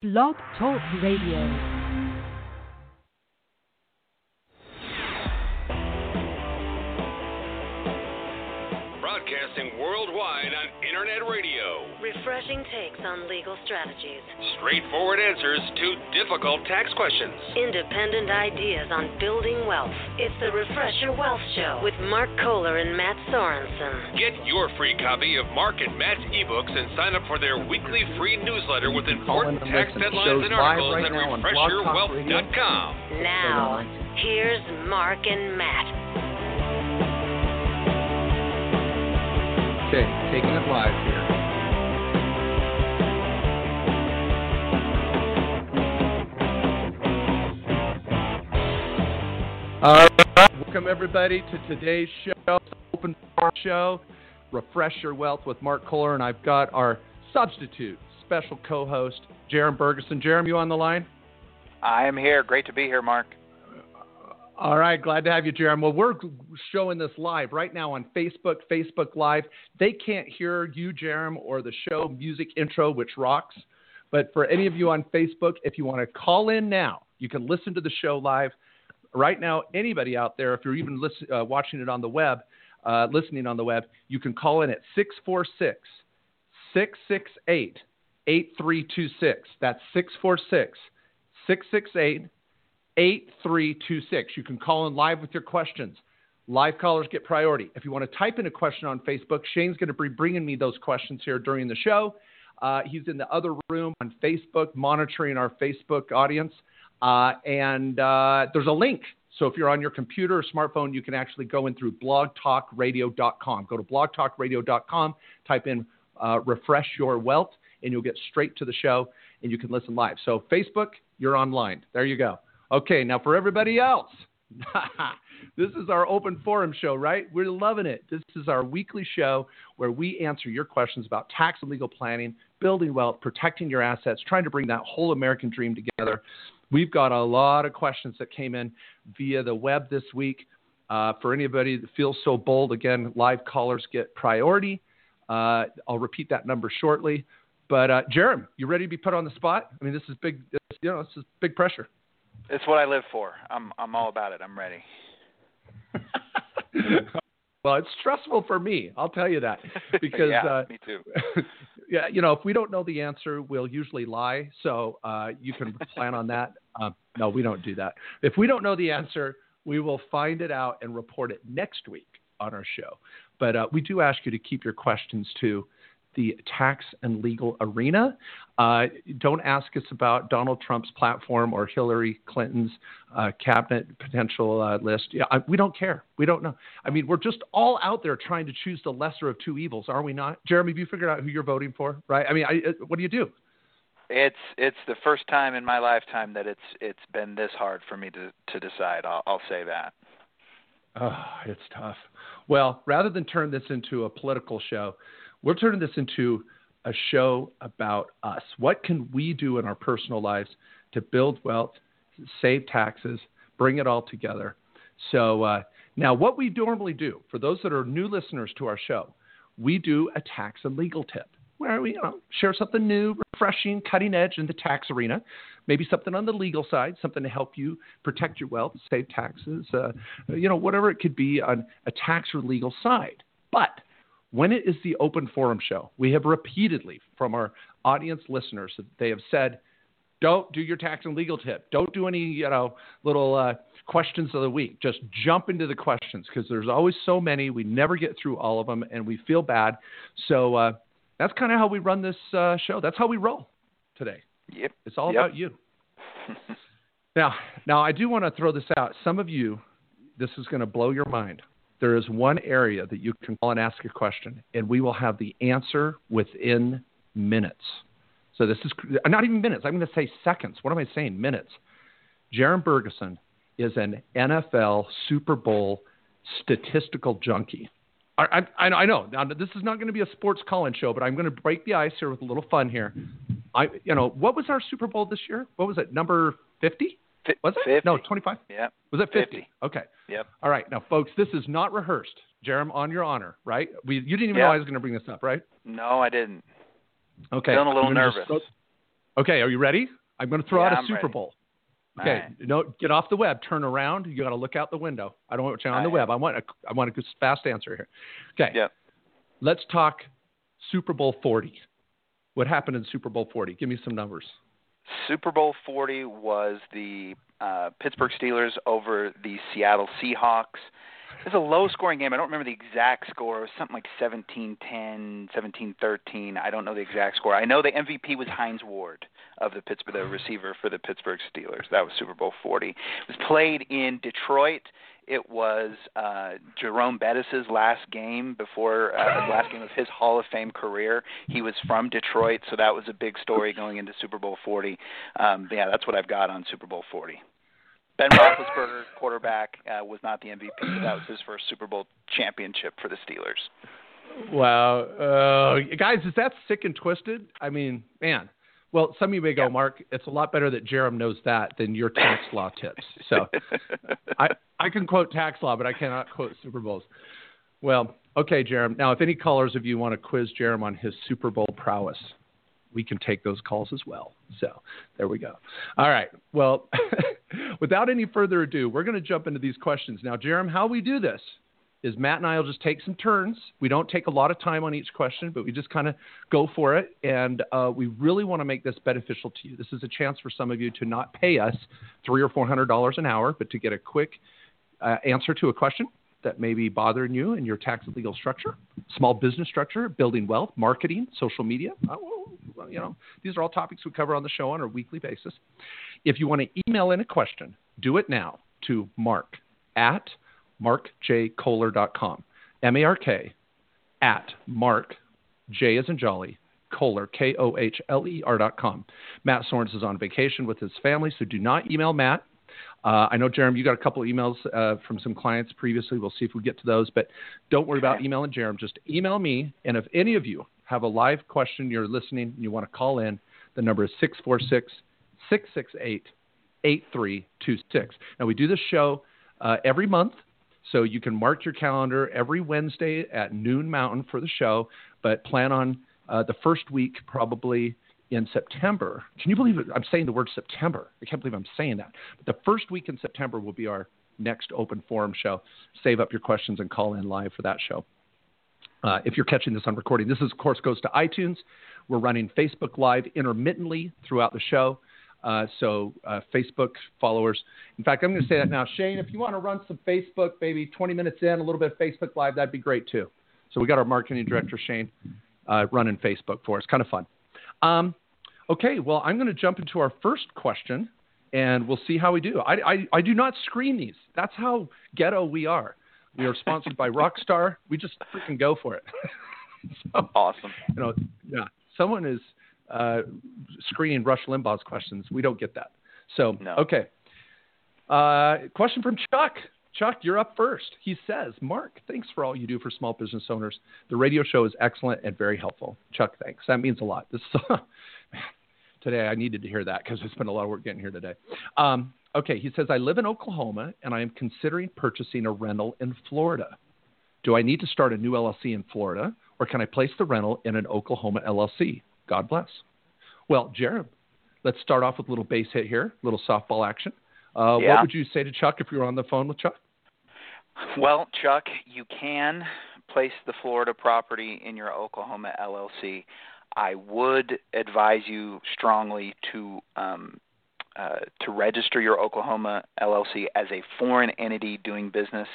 Blog Talk Radio. Broadcasting worldwide on internet radio. Refreshing takes on legal strategies. Straightforward answers to difficult tax questions. Independent ideas on building wealth. It's the Refresh Your Wealth Show with Mark Kohler and Matt Sorensen. Get your free copy of Mark and Matt's ebooks and sign up for their weekly free newsletter with important tax listen to headlines and articles right at now on Blog Talk Radio. refreshyourwealth.com. Now, here's Mark and Matt. Okay, taking it live here. All right, welcome everybody to today's show, Open Forum Show, Refresh Your Wealth with Mark Kohler, and I've got our substitute special co-host, Jerem Bergeson. Jerem, you on the line? I am here. Great to be here, Mark. All right, glad to have you, Jerem. Well, we're showing this live right now on Facebook, Facebook Live. They can't hear you, Jerem, or the show music intro, which rocks. But for any of you on Facebook, if you want to call in now, you can listen to the show live. Right now, anybody out there, if you're even listen, uh, watching it on the web, uh, listening on the web, you can call in at 646 668 8326. That's 646 668 8326. You can call in live with your questions. Live callers get priority. If you want to type in a question on Facebook, Shane's going to be bringing me those questions here during the show. Uh, he's in the other room on Facebook, monitoring our Facebook audience. Uh, and uh, there's a link. So if you're on your computer or smartphone, you can actually go in through blogtalkradio.com. Go to blogtalkradio.com, type in uh, refresh your wealth, and you'll get straight to the show and you can listen live. So, Facebook, you're online. There you go. Okay, now for everybody else, this is our open forum show, right? We're loving it. This is our weekly show where we answer your questions about tax and legal planning, building wealth, protecting your assets, trying to bring that whole American dream together. We've got a lot of questions that came in via the web this week. Uh, for anybody that feels so bold, again, live callers get priority. Uh, I'll repeat that number shortly. But uh, you ready to be put on the spot? I mean, this is big. This, you know, this is big pressure. It's what I live for. I'm I'm all about it. I'm ready. well, it's stressful for me. I'll tell you that because yeah, uh, me too. yeah, you know, if we don't know the answer, we'll usually lie. So uh, you can plan on that. Uh, no, we don't do that. If we don't know the answer, we will find it out and report it next week on our show. But uh, we do ask you to keep your questions to the tax and legal arena. Uh, don't ask us about Donald Trump's platform or Hillary Clinton's uh, cabinet potential uh, list. Yeah, I, we don't care. We don't know. I mean, we're just all out there trying to choose the lesser of two evils, are we not? Jeremy, have you figured out who you're voting for? Right? I mean, I, uh, what do you do? It's it's the first time in my lifetime that it's it's been this hard for me to to decide. I'll, I'll say that. Oh, it's tough. Well, rather than turn this into a political show, we're turning this into a show about us. What can we do in our personal lives to build wealth, save taxes, bring it all together? So, uh, now what we normally do for those that are new listeners to our show, we do a tax and legal tip where we you know, share something new, refreshing, cutting edge in the tax arena. Maybe something on the legal side, something to help you protect your wealth, save taxes, uh, you know, whatever it could be on a tax or legal side. But when it is the open forum show, we have repeatedly from our audience listeners that they have said, don't do your tax and legal tip. Don't do any, you know, little uh, questions of the week. Just jump into the questions because there's always so many. We never get through all of them, and we feel bad. So uh, that's kind of how we run this uh, show. That's how we roll today. Yep. It's all Yep. about you. now, now I do want to throw this out. Some of you, this is going to blow your mind. There is one area that you can call and ask a question, and we will have the answer within minutes. So this is not even minutes. I'm going to say seconds. What am I saying? Minutes. Jaron Bergeson is an NFL Super Bowl statistical junkie. I, I, I know. Now, this is not going to be a sports call-in show, but I'm going to break the ice here with a little fun here. I, you know, what was our Super Bowl this year? What was it? Number 50? Was it? 50. No, 25. Yeah. Was it 50? 50. Okay. Yep. All right. Now, folks, this is not rehearsed. Jerem, on your honor, right? We, you didn't even Yeah. know I was going to bring this up, right? No, I didn't. Okay. Feeling a little nervous. throw- Okay, are you ready? I'm going to throw Yeah, out a I'm Super ready. Bowl. Okay, right. no, get off the web, turn around. You got to look out the window. I don't want you on the All right. web. I want a, I want a fast answer here. Okay, Yep. let's talk Super Bowl 40. What happened in Super Bowl 40? Give me some numbers. Super Bowl 40 was the uh, Pittsburgh Steelers over the Seattle Seahawks. It was a low scoring game. I don't remember the exact score. It was something like 17-10, 17-13. I don't know the exact score. I know the MVP was Hines Ward of the Pittsburgh, the receiver for the Pittsburgh Steelers. That was Super Bowl 40. It was played in Detroit. It was uh, Jerome Bettis's last game before uh, the last game of his Hall of Fame career. He was from Detroit, so that was a big story going into Super Bowl 40. Um, yeah, that's what I've got on Super Bowl 40. Ben Roethlisberger, quarterback, uh, was not the MVP, but that was his first Super Bowl championship for the Steelers. Wow, uh, guys, is that sick and twisted? I mean, man. Well, some of you may go, Mark. It's a lot better that Jerem knows that than your tax law tips. So, I I can quote tax law, but I cannot quote Super Bowls. Well, okay, Jerem. Now, if any callers of you want to quiz Jerem on his Super Bowl prowess, we can take those calls as well. So there we go. All right. Well, without any further ado, we're going to jump into these questions. Now, Jerem, how we do this is Matt and I will just take some turns. We don't take a lot of time on each question, but we just kind of go for it. And uh, we really want to make this beneficial to you. This is a chance for some of you to not pay us three or four hundred dollars an hour, but to get a quick uh, answer to a question that may be bothering you in your tax legal structure, small business structure, building wealth, marketing, social media. Uh, well, you know, these are all topics we cover on the show on a weekly basis. If you want to email in a question, do it now to mark at markjkohler.com. M-A-R-K at mark, J as in jolly, Kohler, K-O-H-L-E-R dot com. Matt Sorens is on vacation with his family, so do not email Matt. Uh, I know, Jeremy, you got a couple emails uh, from some clients previously. We'll see if we get to those, but don't worry about emailing Jeremy. Just email me, and if any of you have a live question you're listening you want to call in, the number is 646 668 8326. Now, we do this show uh, every month, so you can mark your calendar every Wednesday at noon Mountain for the show, but plan on uh, the first week probably in September. Can you believe it? I'm saying the word September. I can't believe I'm saying that. But the first week in September will be our next open forum show. Save up your questions and call in live for that show. Uh, if you're catching this on recording, this is, of course goes to iTunes. We're running Facebook Live intermittently throughout the show. Uh, so uh, Facebook followers. In fact, I'm going to say that now, Shane. If you want to run some Facebook, maybe 20 minutes in, a little bit of Facebook Live, that'd be great too. So we got our marketing director Shane uh, running Facebook for us. Kind of fun. Um, okay, well, I'm going to jump into our first question, and we'll see how we do. I, I, I do not screen these. That's how ghetto we are. We are sponsored by Rockstar. We just freaking go for it. so, Awesome. you know, yeah, someone is uh, screening Rush Limbaugh's questions. We don't get that. So, No. okay. Uh, question from Chuck. Chuck, you're up first. He says, Mark, thanks for all you do for small business owners. The radio show is excellent and very helpful. Chuck, thanks. That means a lot. This man, today I needed to hear that because it's been a lot of work getting here today. Um, okay, he says, I live in Oklahoma and I am considering purchasing a rental in Florida. Do I need to start a new LLC in Florida or can I place the rental in an Oklahoma LLC? God bless. Well, Jared, let's start off with a little base hit here, a little softball action. Uh, Yeah. What would you say to Chuck if you were on the phone with Chuck? Well, Chuck, you can place the Florida property in your Oklahoma LLC. I would advise you strongly to um, uh, to register your Oklahoma LLC as a foreign entity doing business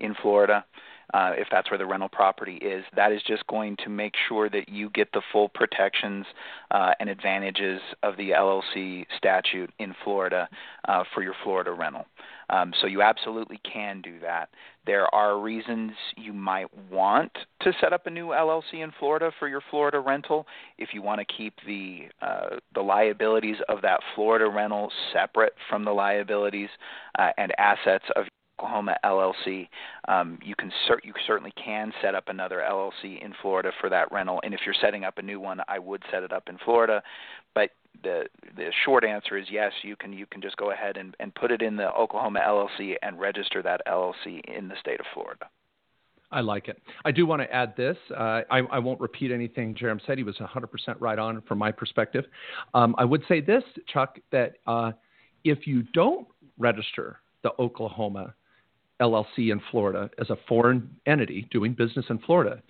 in Florida. Uh, if that's where the rental property is, that is just going to make sure that you get the full protections uh, and advantages of the LLC statute in Florida uh, for your Florida rental. Um, so you absolutely can do that. There are reasons you might want to set up a new LLC in Florida for your Florida rental if you want to keep the uh, the liabilities of that Florida rental separate from the liabilities uh, and assets of Oklahoma LLC. Um, you can you certainly can set up another LLC in Florida for that rental, and if you're setting up a new one, I would set it up in Florida. But the the short answer is yes. You can you can just go ahead and, and put it in the Oklahoma LLC and register that LLC in the state of Florida. I like it. I do want to add this. Uh, I, I, won't repeat anything Jerem said. He was 100% right on from my perspective. Um, I would say this, Chuck, that uh, if you don't register the Oklahoma LLC in Florida as a foreign entity doing business in Florida,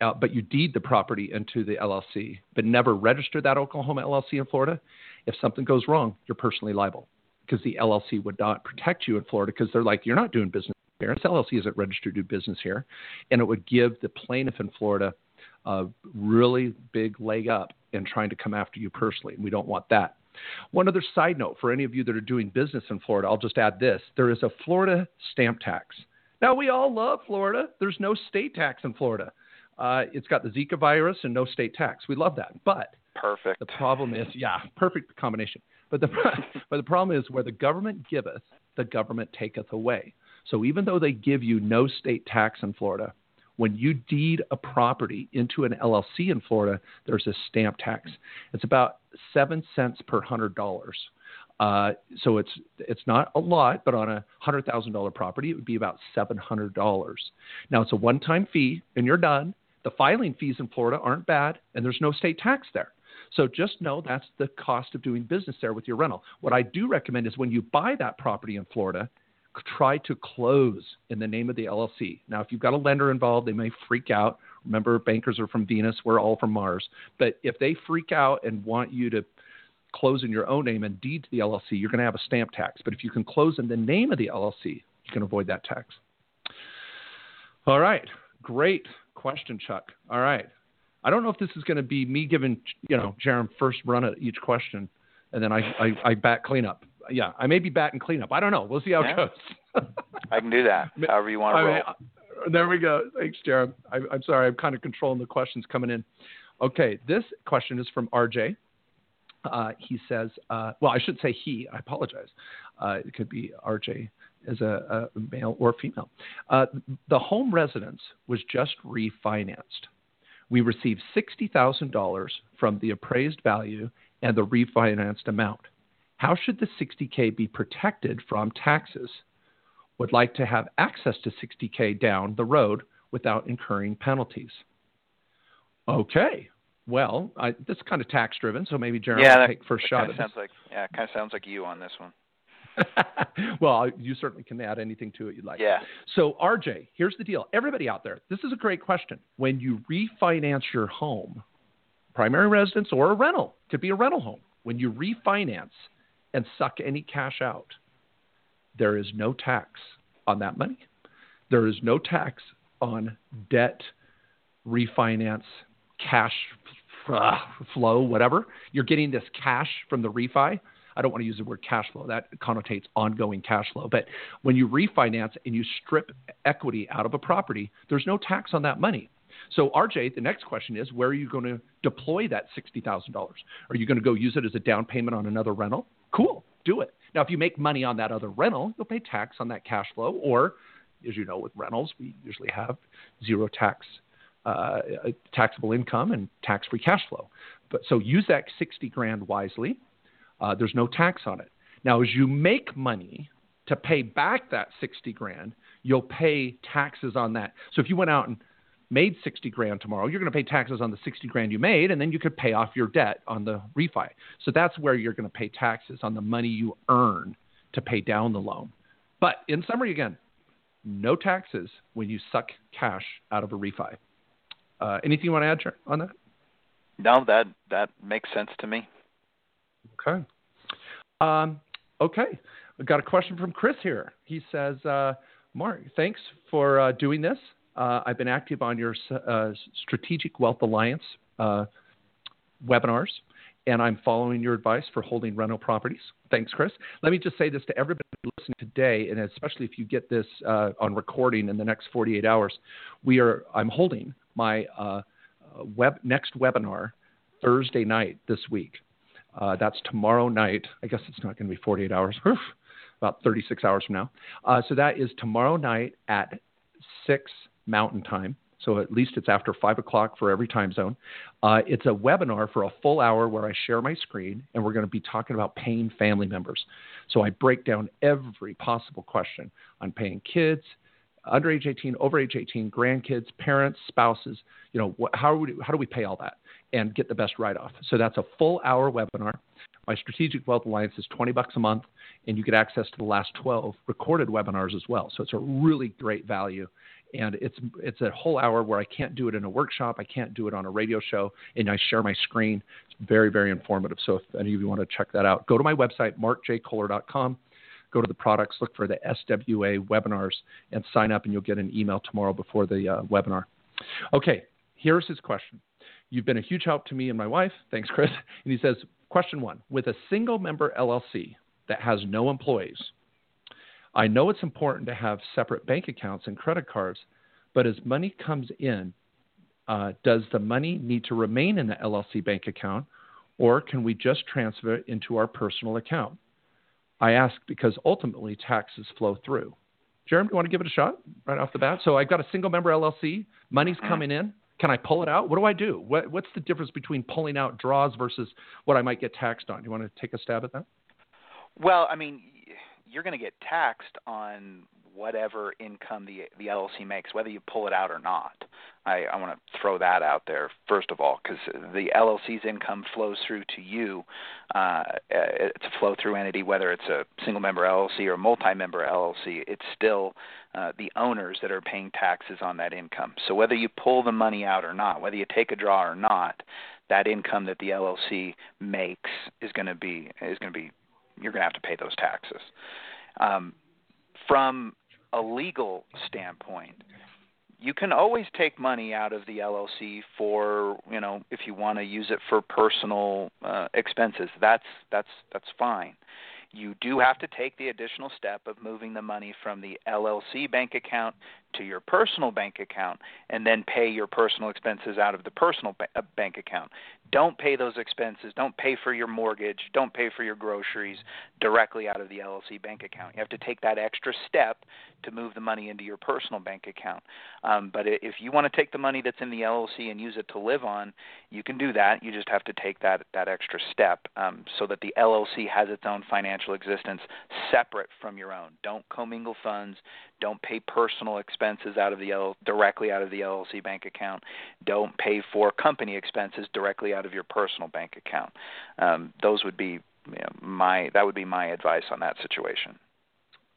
uh, but you deed the property into the LLC, but never register that Oklahoma LLC in Florida, if something goes wrong, you're personally liable because the LLC would not protect you in Florida because they're like, you're not doing business here. This LLC isn't registered to do business here. And it would give the plaintiff in Florida a really big leg up in trying to come after you personally. And we don't want that. One other side note for any of you that are doing business in Florida, I'll just add this there is a Florida stamp tax. Now, we all love Florida. There's no state tax in Florida. Uh, it's got the Zika virus and no state tax. We love that. But perfect. The problem is, yeah, perfect combination. But the but the problem is where the government giveth, the government taketh away. So even though they give you no state tax in Florida, when you deed a property into an LLC in Florida, there's a stamp tax. It's about seven cents per hundred dollars. Uh, so it's it's not a lot, but on a hundred thousand dollar property, it would be about seven hundred dollars. Now it's a one time fee, and you're done. The filing fees in Florida aren't bad, and there's no state tax there. So just know that's the cost of doing business there with your rental. What I do recommend is when you buy that property in Florida, try to close in the name of the LLC. Now, if you've got a lender involved, they may freak out. Remember, bankers are from Venus, we're all from Mars. But if they freak out and want you to close in your own name and deed to the LLC, you're going to have a stamp tax. But if you can close in the name of the LLC, you can avoid that tax. All right. Great question, Chuck. All right. I don't know if this is going to be me giving, you know, Jerem first run at each question, and then I, I, I back cleanup. Yeah, I may be batting cleanup. I don't know. We'll see how yeah. it goes. I can do that. However you want to roll. Uh, there we go. Thanks, Jerem. I, I'm sorry. I'm kind of controlling the questions coming in. Okay, this question is from RJ. Uh, he says, uh, well, I should say he. I apologize. Uh, it could be RJ as a, a male or female. Uh, the home residence was just refinanced. We received $60,000 from the appraised value and the refinanced amount. How should the 60K be protected from taxes? Would like to have access to 60K down the road without incurring penalties. Okay. Well, I, this is kind of tax driven, so maybe Jeremy yeah, will take first shot. Sounds like yeah, kind of sounds like you on this one. well, you certainly can add anything to it you'd like. Yeah. So, RJ, here's the deal. Everybody out there, this is a great question. When you refinance your home, primary residence or a rental, could be a rental home. When you refinance and suck any cash out, there is no tax on that money. There is no tax on debt, refinance, cash uh, flow, whatever. You're getting this cash from the refi I don't want to use the word cash flow. That connotates ongoing cash flow. But when you refinance and you strip equity out of a property, there's no tax on that money. So, RJ, the next question is where are you going to deploy that $60,000? Are you going to go use it as a down payment on another rental? Cool, do it. Now, if you make money on that other rental, you'll pay tax on that cash flow. Or, as you know, with rentals, we usually have zero tax, uh, taxable income and tax free cash flow. But so use that 60 grand wisely uh, there's no tax on it. Now, as you make money to pay back that 60 grand, you'll pay taxes on that. So if you went out and made 60 grand tomorrow, you're going to pay taxes on the 60 grand you made, and then you could pay off your debt on the refi. So that's where you're going to pay taxes on the money you earn to pay down the loan. But in summary, again, no taxes when you suck cash out of a refi. Uh, anything you want to add on that? No, that that makes sense to me. Okay. Um, okay. I've got a question from Chris here. He says, uh, Mark, thanks for uh, doing this. Uh, I've been active on your uh, Strategic Wealth Alliance uh, webinars, and I'm following your advice for holding rental properties. Thanks, Chris. Let me just say this to everybody listening today, and especially if you get this uh, on recording in the next 48 hours. We are. I'm holding my web next webinar Thursday night this week. Uh, that's tomorrow night. I guess it's not going to be 48 hours. Oof, about 36 hours from now. Uh, so that is tomorrow night at 6 Mountain Time. So at least it's after 5 o'clock for every time zone. Uh, it's a webinar for a full hour where I share my screen and we're going to be talking about paying family members. So I break down every possible question on paying kids, under age 18, over age 18, grandkids, parents, spouses. You know, wh- how, we, how do we pay all that and get the best write off? So that's a full hour webinar. My Strategic Wealth Alliance is 20 bucks a month, and you get access to the last 12 recorded webinars as well. So it's a really great value. And it's it's a whole hour where I can't do it in a workshop, I can't do it on a radio show, and I share my screen. It's very very informative. So if any of you want to check that out, go to my website markjkohler.com go to the products, look for the SWA webinars, and sign up, and you'll get an email tomorrow before the uh, webinar. Okay, here's his question. You've been a huge help to me and my wife. Thanks, Chris. And he says, Question one With a single member LLC that has no employees, I know it's important to have separate bank accounts and credit cards, but as money comes in, uh, does the money need to remain in the LLC bank account, or can we just transfer it into our personal account? I ask because ultimately taxes flow through. Jeremy, do you want to give it a shot right off the bat? So I've got a single member LLC, money's Mm-hmm. coming in. Can I pull it out? What do I do? What, what's the difference between pulling out draws versus what I might get taxed on? Do you want to take a stab at that? Well, I mean, you're going to get taxed on whatever income the the LLC makes, whether you pull it out or not. I, I want to throw that out there first of all, because the LLC's income flows through to you. Uh, it's a flow through entity, whether it's a single member LLC or a multi-member LLC. It's still uh, the owners that are paying taxes on that income. So whether you pull the money out or not, whether you take a draw or not, that income that the LLC makes is going to be is going to be you're going to have to pay those taxes. Um, from a legal standpoint, you can always take money out of the LLC for you know if you want to use it for personal uh, expenses. That's that's that's fine. You do have to take the additional step of moving the money from the LLC bank account to your personal bank account and then pay your personal expenses out of the personal ba- uh, bank account. Don't pay those expenses. Don't pay for your mortgage. Don't pay for your groceries directly out of the LLC bank account. You have to take that extra step to move the money into your personal bank account. Um, but if you want to take the money that's in the LLC and use it to live on, you can do that. You just have to take that that extra step um, so that the LLC has its own financial existence separate from your own. Don't commingle funds. Don't pay personal expenses out of the L- directly out of the LLC bank account. Don't pay for company expenses directly out of your personal bank account. Um, those would be you know, my that would be my advice on that situation.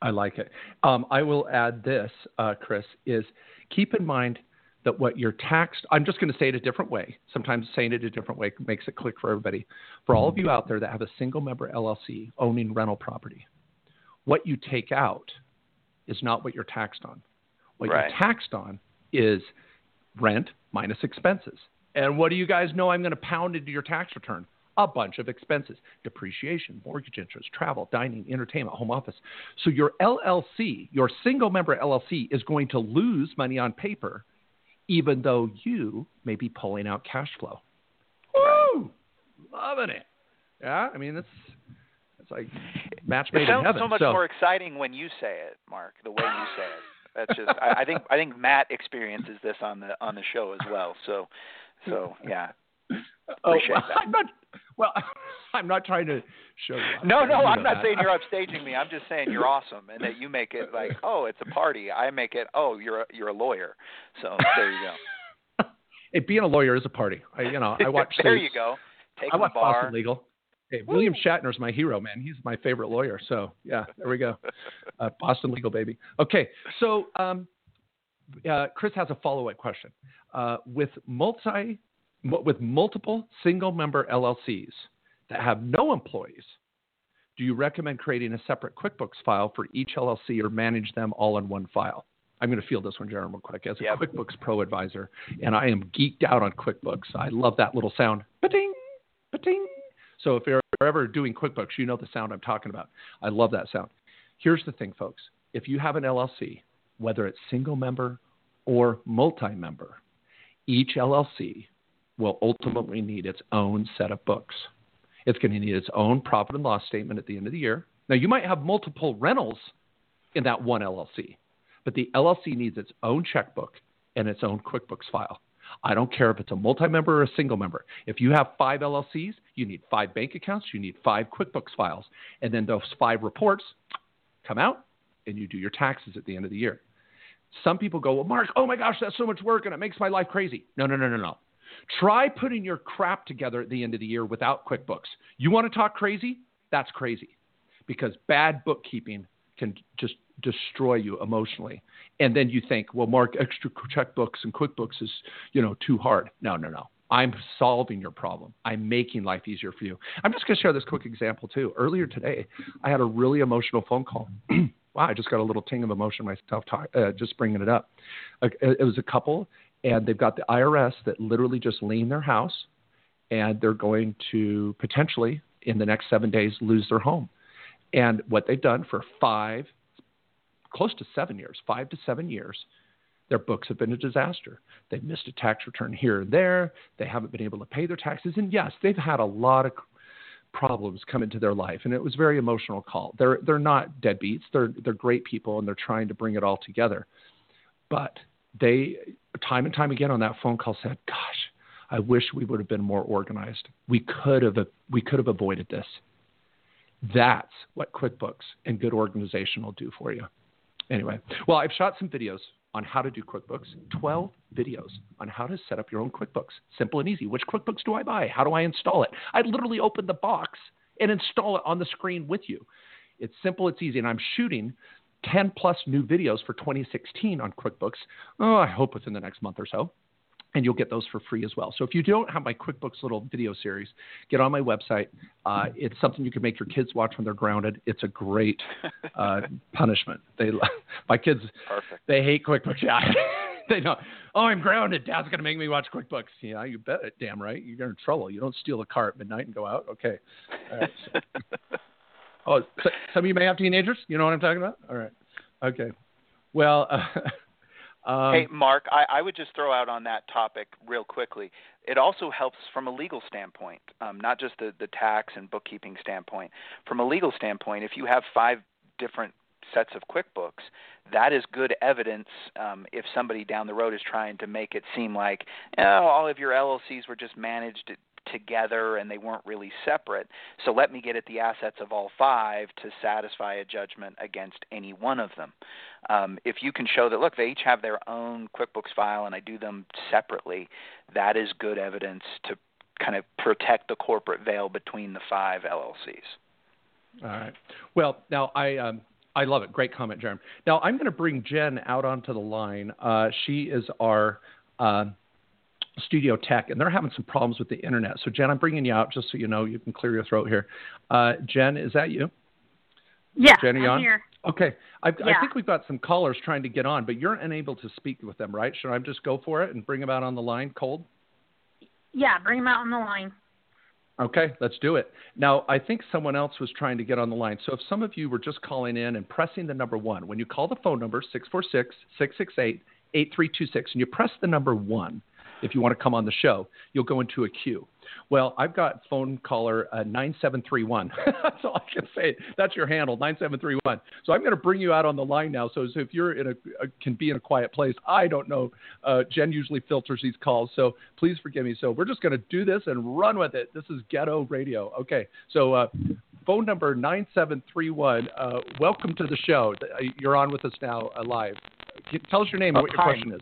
I like it. Um, I will add this, uh, Chris, is keep in mind that what you're taxed, I'm just going to say it a different way. Sometimes saying it a different way makes it click for everybody. For all of you out there that have a single member LLC owning rental property, what you take out is not what you're taxed on. What Right. you're taxed on is rent minus expenses. And what do you guys know I'm going to pound into your tax return? A bunch of expenses depreciation, mortgage interest, travel, dining, entertainment, home office. So your LLC, your single member LLC, is going to lose money on paper, even though you may be pulling out cash flow. Woo! Loving it. Yeah, I mean, it's, it's like match made It in heaven. so much more exciting when you say it, Mark. The way you say it. That's just. I, I think. I think Matt experiences this on the on the show as well. So, so yeah. Oh, well, that. I'm not. Well, I'm not trying to show you. No, no, I'm not that. saying you're upstaging me. I'm just saying you're awesome, and that you make it like, oh, it's a party. I make it, oh, you're a, you're a lawyer. So there you go. Hey, being a lawyer is a party. I, you know, I watch. there you go. Take I watch bar. Boston Legal. Hey, William Shatner's my hero, man. He's my favorite lawyer. So yeah, there we go. Uh, Boston Legal, baby. Okay, so um, uh, Chris has a follow-up question. Uh, with multi, mu- with multiple single-member LLCs that have no employees, do you recommend creating a separate QuickBooks file for each LLC or manage them all in one file? I'm going to field this one, Jeremy, real quick. As a Yep. QuickBooks Pro advisor, and I am geeked out on QuickBooks. I love that little sound. Ba-ding, ba-ding. So if you're ever doing QuickBooks, you know the sound I'm talking about. I love that sound. Here's the thing, folks. If you have an LLC, whether it's single member or multi member, each LLC will ultimately need its own set of books. It's going to need its own profit and loss statement at the end of the year. Now, you might have multiple rentals in that one LLC, but the LLC needs its own checkbook and its own QuickBooks file. I don't care if it's a multi member or a single member. If you have five LLCs, you need five bank accounts, you need five QuickBooks files, and then those five reports come out and you do your taxes at the end of the year. Some people go, well, Mark, oh my gosh, that's so much work and it makes my life crazy. No, no, no, no, no. Try putting your crap together at the end of the year without QuickBooks. You want to talk crazy? That's crazy because bad bookkeeping can just destroy you emotionally. And then you think, well, Mark, extra checkbooks and QuickBooks is, you know, too hard. No, no, no. I'm solving your problem. I'm making life easier for you. I'm just going to share this quick example too. Earlier today, I had a really emotional phone call. wow, I just got a little ting of emotion myself talk, uh, just bringing it up. It was a couple, and they've got the IRS that literally just liened their house, and they're going to potentially in the next seven days lose their home. And what they've done for five, close to seven years, five to seven years, their books have been a disaster. They've missed a tax return here and there. They haven't been able to pay their taxes. And yes, they've had a lot of problems come into their life. And it was a very emotional call. They're, they're not deadbeats. They're, they're great people and they're trying to bring it all together. But they, time and time again on that phone call, said, Gosh, I wish we would have been more organized. We could have, we could have avoided this. That's what QuickBooks and good organization will do for you. Anyway, well, I've shot some videos on how to do QuickBooks, 12 videos on how to set up your own QuickBooks. Simple and easy. Which QuickBooks do I buy? How do I install it? I literally open the box and install it on the screen with you. It's simple, it's easy, and I'm shooting 10 plus new videos for 2016 on QuickBooks. Oh, I hope within the next month or so and you'll get those for free as well. So if you don't have my QuickBooks little video series, get on my website. Uh, it's something you can make your kids watch when they're grounded. It's a great uh, punishment. They, my kids, Perfect. they hate QuickBooks. Yeah, they know. Oh, I'm grounded. Dad's gonna make me watch QuickBooks. Yeah, you bet it. Damn right. You're in trouble. You don't steal a car at midnight and go out. Okay. Right, so. Oh, so, some of you may have teenagers. You know what I'm talking about. All right. Okay. Well. Uh, Um, hey, Mark, I, I, would just throw out on that topic real quickly. It also helps from a legal standpoint, um, not just the, the tax and bookkeeping standpoint. From a legal standpoint, if you have five different sets of QuickBooks, that is good evidence um, if somebody down the road is trying to make it seem like oh, all of your LLCs were just managed together and they weren't really separate. So let me get at the assets of all five to satisfy a judgment against any one of them. Um, if you can show that, look, they each have their own QuickBooks file and I do them separately, that is good evidence to kind of protect the corporate veil between the five LLCs. All right. Well, now I. Um, I love it. Great comment, Jeremy. Now I'm going to bring Jen out onto the line. Uh, she is our uh, Studio Tech, and they're having some problems with the internet. So, Jen, I'm bringing you out just so you know you can clear your throat here. Uh, Jen, is that you? Yeah, Jen, I'm on? here. Okay, I, yeah. I think we've got some callers trying to get on, but you're unable to speak with them, right? Should I just go for it and bring them out on the line cold? Yeah, bring them out on the line. Okay, let's do it. Now, I think someone else was trying to get on the line. So if some of you were just calling in and pressing the number one, when you call the phone number, 646 668 8326, and you press the number one, if you want to come on the show, you'll go into a queue. Well, I've got phone caller uh, 9731. That's all I can say. That's your handle, 9731. So I'm going to bring you out on the line now. So, so if you're in a, a, can be in a quiet place, I don't know. Uh, Jen usually filters these calls, so please forgive me. So we're just going to do this and run with it. This is Ghetto Radio. Okay. So uh, phone number 9731. Uh, welcome to the show. You're on with us now uh, live. Tell us your name and what your question is.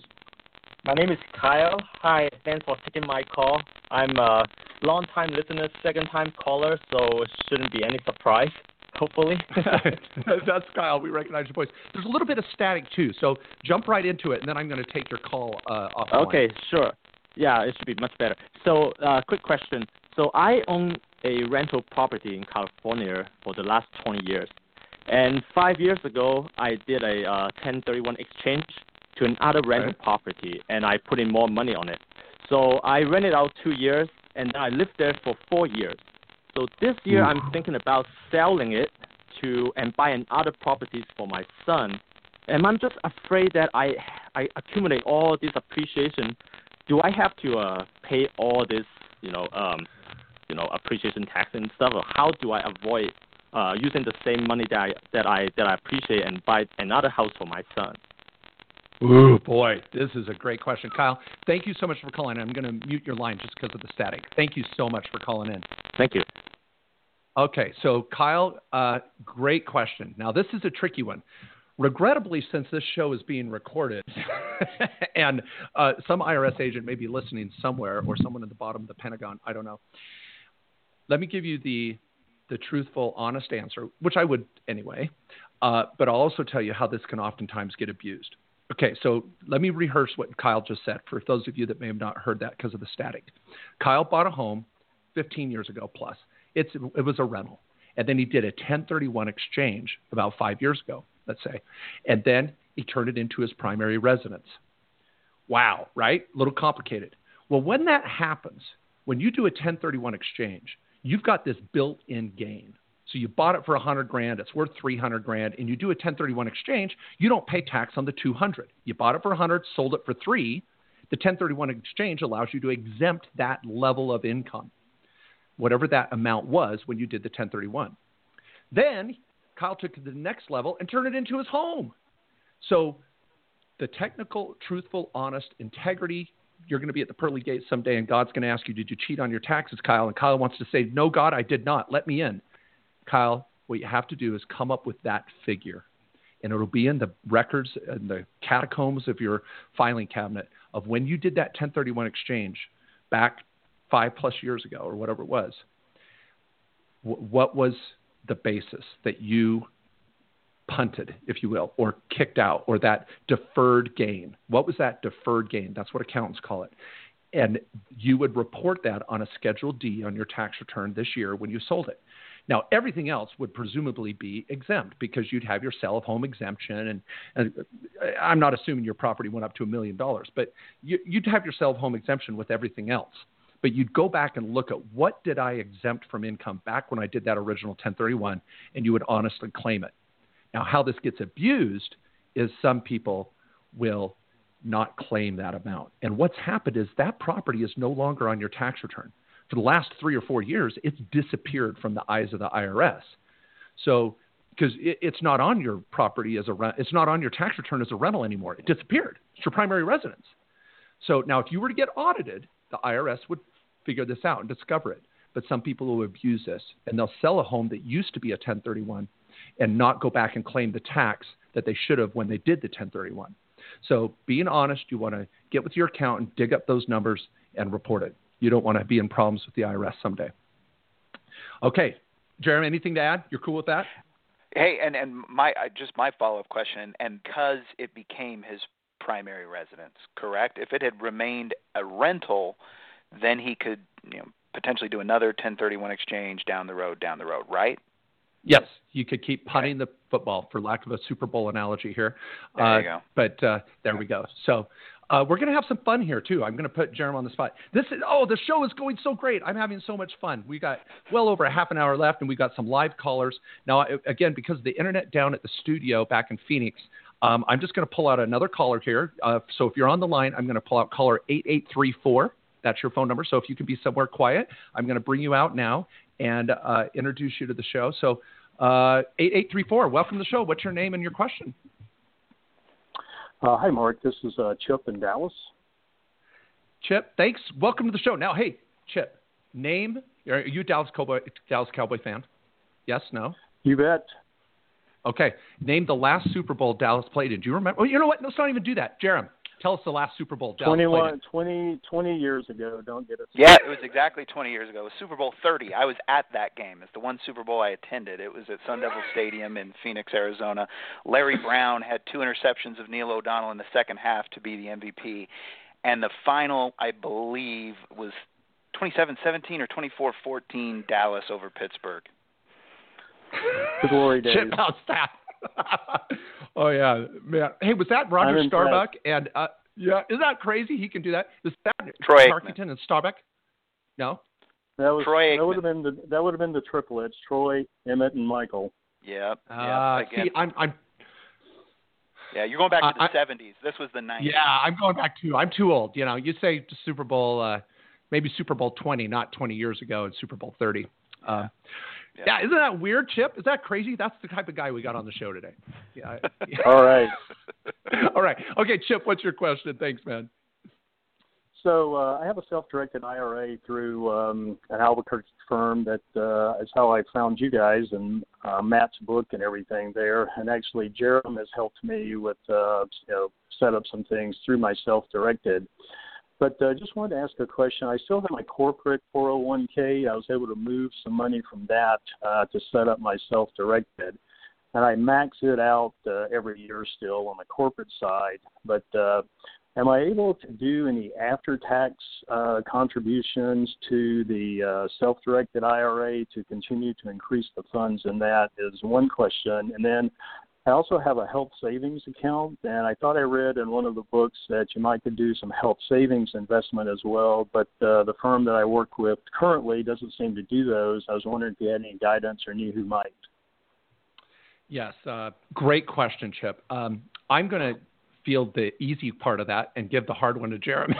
My name is Kyle. Hi, thanks for taking my call. I'm a long time listener, second time caller, so it shouldn't be any surprise, hopefully. That's Kyle. We recognize your voice. There's a little bit of static too, so jump right into it, and then I'm going to take your call uh, off. Okay, sure. Yeah, it should be much better. So, uh, quick question. So, I own a rental property in California for the last 20 years. And five years ago, I did a uh, 1031 exchange to another rental right. property, and I put in more money on it. So I rented out two years, and then I lived there for four years. So this year I'm thinking about selling it to and buying other properties for my son. And I'm just afraid that I I accumulate all this appreciation. Do I have to uh, pay all this, you know, um, you know, appreciation tax and stuff? Or how do I avoid uh, using the same money that I that I that I appreciate and buy another house for my son? Ooh, boy, this is a great question. Kyle, thank you so much for calling. I'm going to mute your line just because of the static. Thank you so much for calling in. Thank you. Okay, so Kyle, uh, great question. Now, this is a tricky one. Regrettably, since this show is being recorded, and uh, some IRS agent may be listening somewhere, or someone at the bottom of the Pentagon, I don't know. Let me give you the the truthful, honest answer, which I would anyway. Uh, but I'll also tell you how this can oftentimes get abused. Okay, so let me rehearse what Kyle just said for those of you that may have not heard that because of the static. Kyle bought a home 15 years ago plus. It's, it was a rental. And then he did a 1031 exchange about five years ago, let's say. And then he turned it into his primary residence. Wow, right? A little complicated. Well, when that happens, when you do a 1031 exchange, you've got this built in gain. So you bought it for 100 grand, it's worth 300 grand, and you do a 1031 exchange, you don't pay tax on the 200. You bought it for 100, sold it for 3. The 1031 exchange allows you to exempt that level of income, whatever that amount was when you did the 1031. Then Kyle took it to the next level and turned it into his home. So the technical, truthful, honest, integrity, you're going to be at the pearly gates someday and God's going to ask you, Did you cheat on your taxes, Kyle? And Kyle wants to say, No, God, I did not. Let me in. Kyle, what you have to do is come up with that figure. And it'll be in the records and the catacombs of your filing cabinet of when you did that 1031 exchange back five plus years ago or whatever it was. what was the basis that you punted, if you will, or kicked out, or that deferred gain. What was that deferred gain? That's what accountants call it. And you would report that on a Schedule D on your tax return this year when you sold it. Now, everything else would presumably be exempt because you'd have your sale of home exemption. And, and uh, I'm not assuming your property went up to a million dollars, but you, you'd have your sale of home exemption with everything else. But you'd go back and look at what did I exempt from income back when I did that original 1031, and you would honestly claim it. Now, how this gets abused is some people will not claim that amount. And what's happened is that property is no longer on your tax return. For the last three or four years, it's disappeared from the eyes of the IRS. So, because it, it's not on your property as a rent, it's not on your tax return as a rental anymore. It disappeared. It's your primary residence. So now, if you were to get audited, the IRS would figure this out and discover it. But some people will abuse this, and they'll sell a home that used to be a 1031 and not go back and claim the tax that they should have when they did the 1031. So, being honest, you want to get with your accountant, dig up those numbers, and report it. You don't want to be in problems with the IRS someday. Okay, Jeremy, anything to add? You're cool with that? Hey, and and my just my follow up question, and because it became his primary residence, correct? If it had remained a rental, then he could you know potentially do another 1031 exchange down the road, down the road, right? Yes, you could keep punting the football, for lack of a Super Bowl analogy here. There uh, you go. But uh, there we go. So uh, we're going to have some fun here too. I'm going to put Jeremy on the spot. This is oh, the show is going so great. I'm having so much fun. We got well over a half an hour left, and we got some live callers now. Again, because of the internet down at the studio back in Phoenix. Um, I'm just going to pull out another caller here. Uh, so if you're on the line, I'm going to pull out caller 8834. That's your phone number. So if you can be somewhere quiet, I'm going to bring you out now and uh, introduce you to the show. So uh, 8834, welcome to the show. What's your name and your question? Uh, hi, Mark. This is uh, Chip in Dallas. Chip, thanks. Welcome to the show. Now, hey, Chip, name. Are you a Dallas Cowboy, Dallas Cowboy fan? Yes, no? You bet. Okay. Name the last Super Bowl Dallas played in. Do you remember? Oh, you know what? Let's not even do that. Jerem, tell us the last Super Bowl Dallas 21, played 20, 20 years ago. Don't get us. Yeah, it was exactly 20 years ago. It was Super Bowl 30. I was at that game. It's the one Super Bowl I attended. It was at Sun Devil Stadium in Phoenix, Arizona. Larry Brown had two interceptions of Neil O'Donnell in the second half to be the MVP. And the final, I believe, was 27-17 or 24-14 Dallas over Pittsburgh. The glory days. Chip, how's that? oh yeah, man. Hey, was that Roger Staubach? And uh, yeah, isn't that crazy? He can do that. Is that Troy Aikman. Tarkenton and Staubach? No. That was Troy that would have been the that would have been the triplets: Troy, Emmett, and Michael. Yeah, Uh, yep. See, I'm, I'm, yeah, you're going back to the I- 70s. This was the 90s. yeah, I'm going back to. I'm too old. You know, you say Super Bowl, uh, maybe Super Bowl 20, not 20 years ago, and Super Bowl 30. Uh, Yeah. yeah, isn't that weird, Chip? Is that crazy? That's the type of guy we got on the show today. Yeah. All right. All right. Okay, Chip, what's your question? Thanks, man. So uh, I have a self-directed IRA through um, an Albuquerque firm. That uh, is how I found you guys and uh, Matt's book and everything there. And actually, Jerem has helped me with uh, you know set up some things through my self-directed. But uh, just wanted to ask a question. I still have my corporate 401k. I was able to move some money from that uh, to set up my self-directed and I max it out uh, every year still on the corporate side. But uh, am I able to do any after-tax uh, contributions to the uh, self-directed IRA to continue to increase the funds in that? Is one question, and then. I also have a health savings account, and I thought I read in one of the books that you might could do some health savings investment as well. But uh, the firm that I work with currently doesn't seem to do those. I was wondering if you had any guidance or knew who might. Yes, uh, great question, Chip. Um, I'm going to field the easy part of that and give the hard one to Jeremy.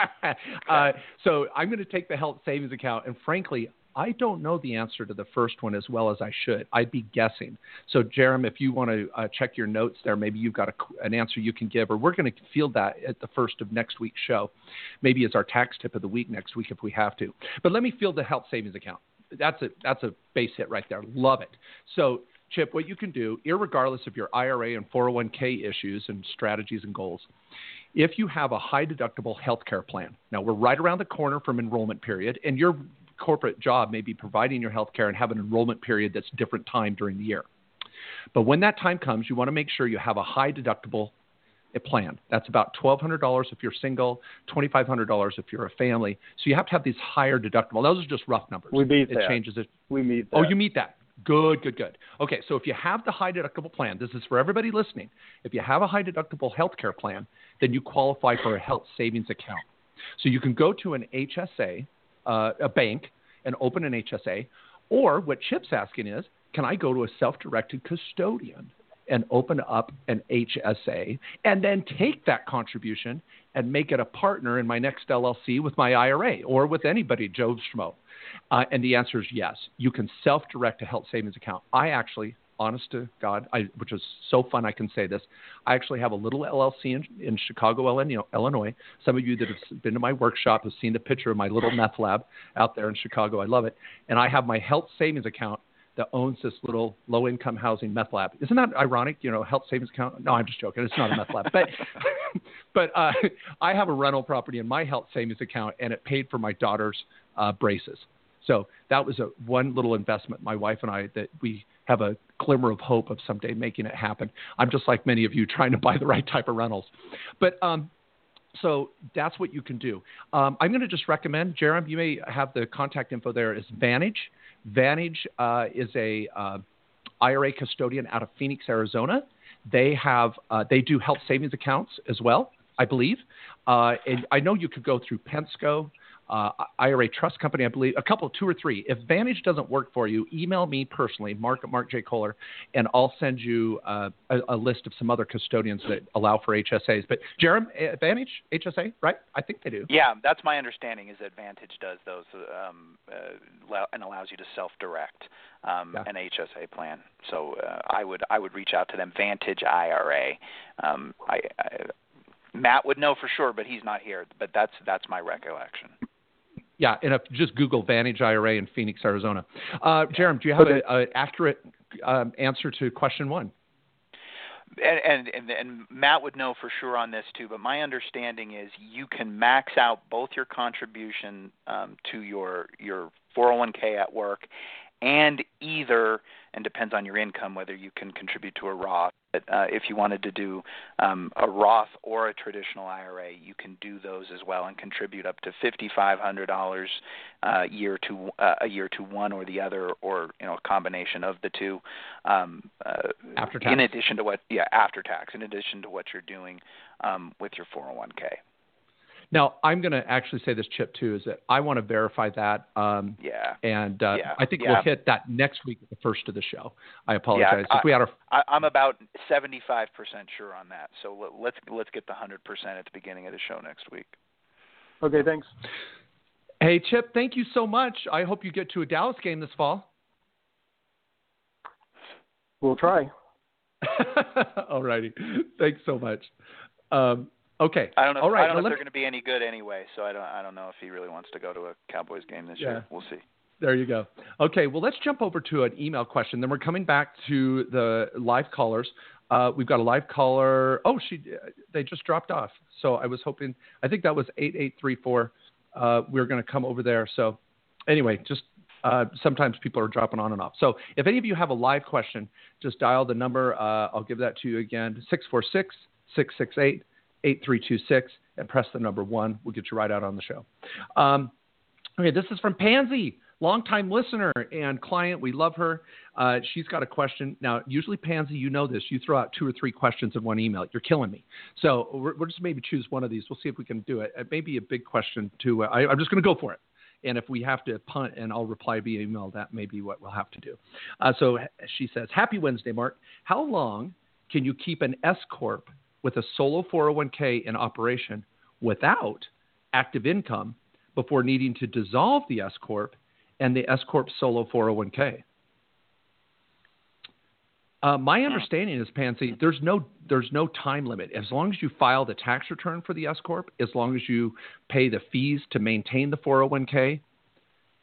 uh, so I'm going to take the health savings account, and frankly, I don't know the answer to the first one as well as I should. I'd be guessing. So, Jeremy, if you want to uh, check your notes there, maybe you've got a, an answer you can give, or we're going to field that at the first of next week's show. Maybe as our tax tip of the week next week if we have to. But let me field the health savings account. That's a that's a base hit right there. Love it. So Chip, what you can do, regardless of your IRA and 401k issues and strategies and goals, if you have a high deductible healthcare plan, now we're right around the corner from enrollment period, and your corporate job may be providing your healthcare and have an enrollment period that's different time during the year. But when that time comes, you want to make sure you have a high deductible plan. That's about $1,200 if you're single, $2,500 if you're a family. So you have to have these higher deductible. Those are just rough numbers. We meet it that. changes it. We meet oh, that. Oh, you meet that. Good, good, good. Okay, so if you have the high deductible plan, this is for everybody listening. If you have a high deductible health care plan, then you qualify for a health savings account. So you can go to an HSA, uh, a bank, and open an HSA. Or what Chip's asking is, can I go to a self directed custodian and open up an HSA and then take that contribution and make it a partner in my next LLC with my IRA or with anybody, Joe Schmo? Uh, and the answer is yes. You can self direct a health savings account. I actually, honest to God, I, which is so fun I can say this, I actually have a little LLC in, in Chicago, Illinois. Some of you that have been to my workshop have seen the picture of my little meth lab out there in Chicago. I love it. And I have my health savings account that owns this little low income housing meth lab. Isn't that ironic? You know, health savings account. No, I'm just joking. It's not a meth lab, but but uh, I have a rental property in my health savings account, and it paid for my daughter's uh, braces. So that was a one little investment, my wife and I, that we have a glimmer of hope of someday making it happen. I'm just like many of you trying to buy the right type of rentals. But um, so that's what you can do. Um, I'm going to just recommend, Jarom, you may have the contact info there, is Vantage. Vantage uh, is a uh, IRA custodian out of Phoenix, Arizona. They have uh, they do health savings accounts as well, I believe. Uh, and I know you could go through Pensco uh, IRA Trust Company, I believe, a couple, two or three. If Vantage doesn't work for you, email me personally, Mark at Mark J. Kohler, and I'll send you uh, a, a, list of some other custodians that allow for HSAs. But Jarom, eh, Vantage, HSA, right? I think they do. Yeah, that's my understanding is that Vantage does those um, uh, and allows you to self-direct um, yeah. an HSA plan. So uh, I would I would reach out to them. Vantage IRA. Um, I, I Matt would know for sure, but he's not here. But that's that's my recollection yeah, and if just Google Vantage IRA in Phoenix, Arizona. Uh, Jarom, do you have an accurate um, answer to question one? And, and and Matt would know for sure on this too, but my understanding is you can max out both your contribution um, to your your 401k at work, and either and depends on your income whether you can contribute to a Roth. But, uh, if you wanted to do um, a Roth or a traditional IRA, you can do those as well and contribute up to fifty five hundred dollars uh, year to uh, a year to one or the other, or you know a combination of the two. Um, uh, after tax. In addition to what, yeah, after tax. In addition to what you're doing um, with your 401k. Now, I'm going to actually say this, Chip, too, is that I want to verify that. Um, yeah. And uh, yeah. I think yeah. we'll hit that next week at the first of the show. I apologize. Yeah, if we had our... I, I'm about 75% sure on that. So let's let's get the 100% at the beginning of the show next week. Okay, thanks. Hey, Chip, thank you so much. I hope you get to a Dallas game this fall. We'll try. All righty. Thanks so much. Um, Okay. I don't know. All right. I don't now know if they're me- going to be any good anyway. So I don't. I don't know if he really wants to go to a Cowboys game this Yeah. year. We'll see. There you go. Okay, well, let's jump over to an email question. Then we're coming back to the live callers. Uh, we've got a live caller. Oh, she they just dropped off. So I was hoping. I think that was eight eight three four. Uh, we are going to come over there. So anyway, just uh, sometimes people are dropping on and off. So if any of you have a live question, just dial the number. Uh, I'll give that to you again: 646 668 8326 and press the number one. We'll get you right out on the show. Um, okay, this is from Pansy, longtime listener and client. We love her. Uh, she's got a question. Now, usually, Pansy, you know this. You throw out two or three questions in one email. You're killing me. So we're, we're just maybe choose one of these. We'll see if we can do it. It may be a big question, too. I, I'm just going to go for it. And if we have to punt and I'll reply via email, that may be what we'll have to do. Uh, so she says, Happy Wednesday, Mark. How long can you keep an S Corp with a solo 401k in operation without active income before needing to dissolve the S Corp and the S Corp solo 401k? Uh, my understanding is, Pansy, there's no there's no time limit. As long as you file the tax return for the S corp, as long as you pay the fees to maintain the 401k,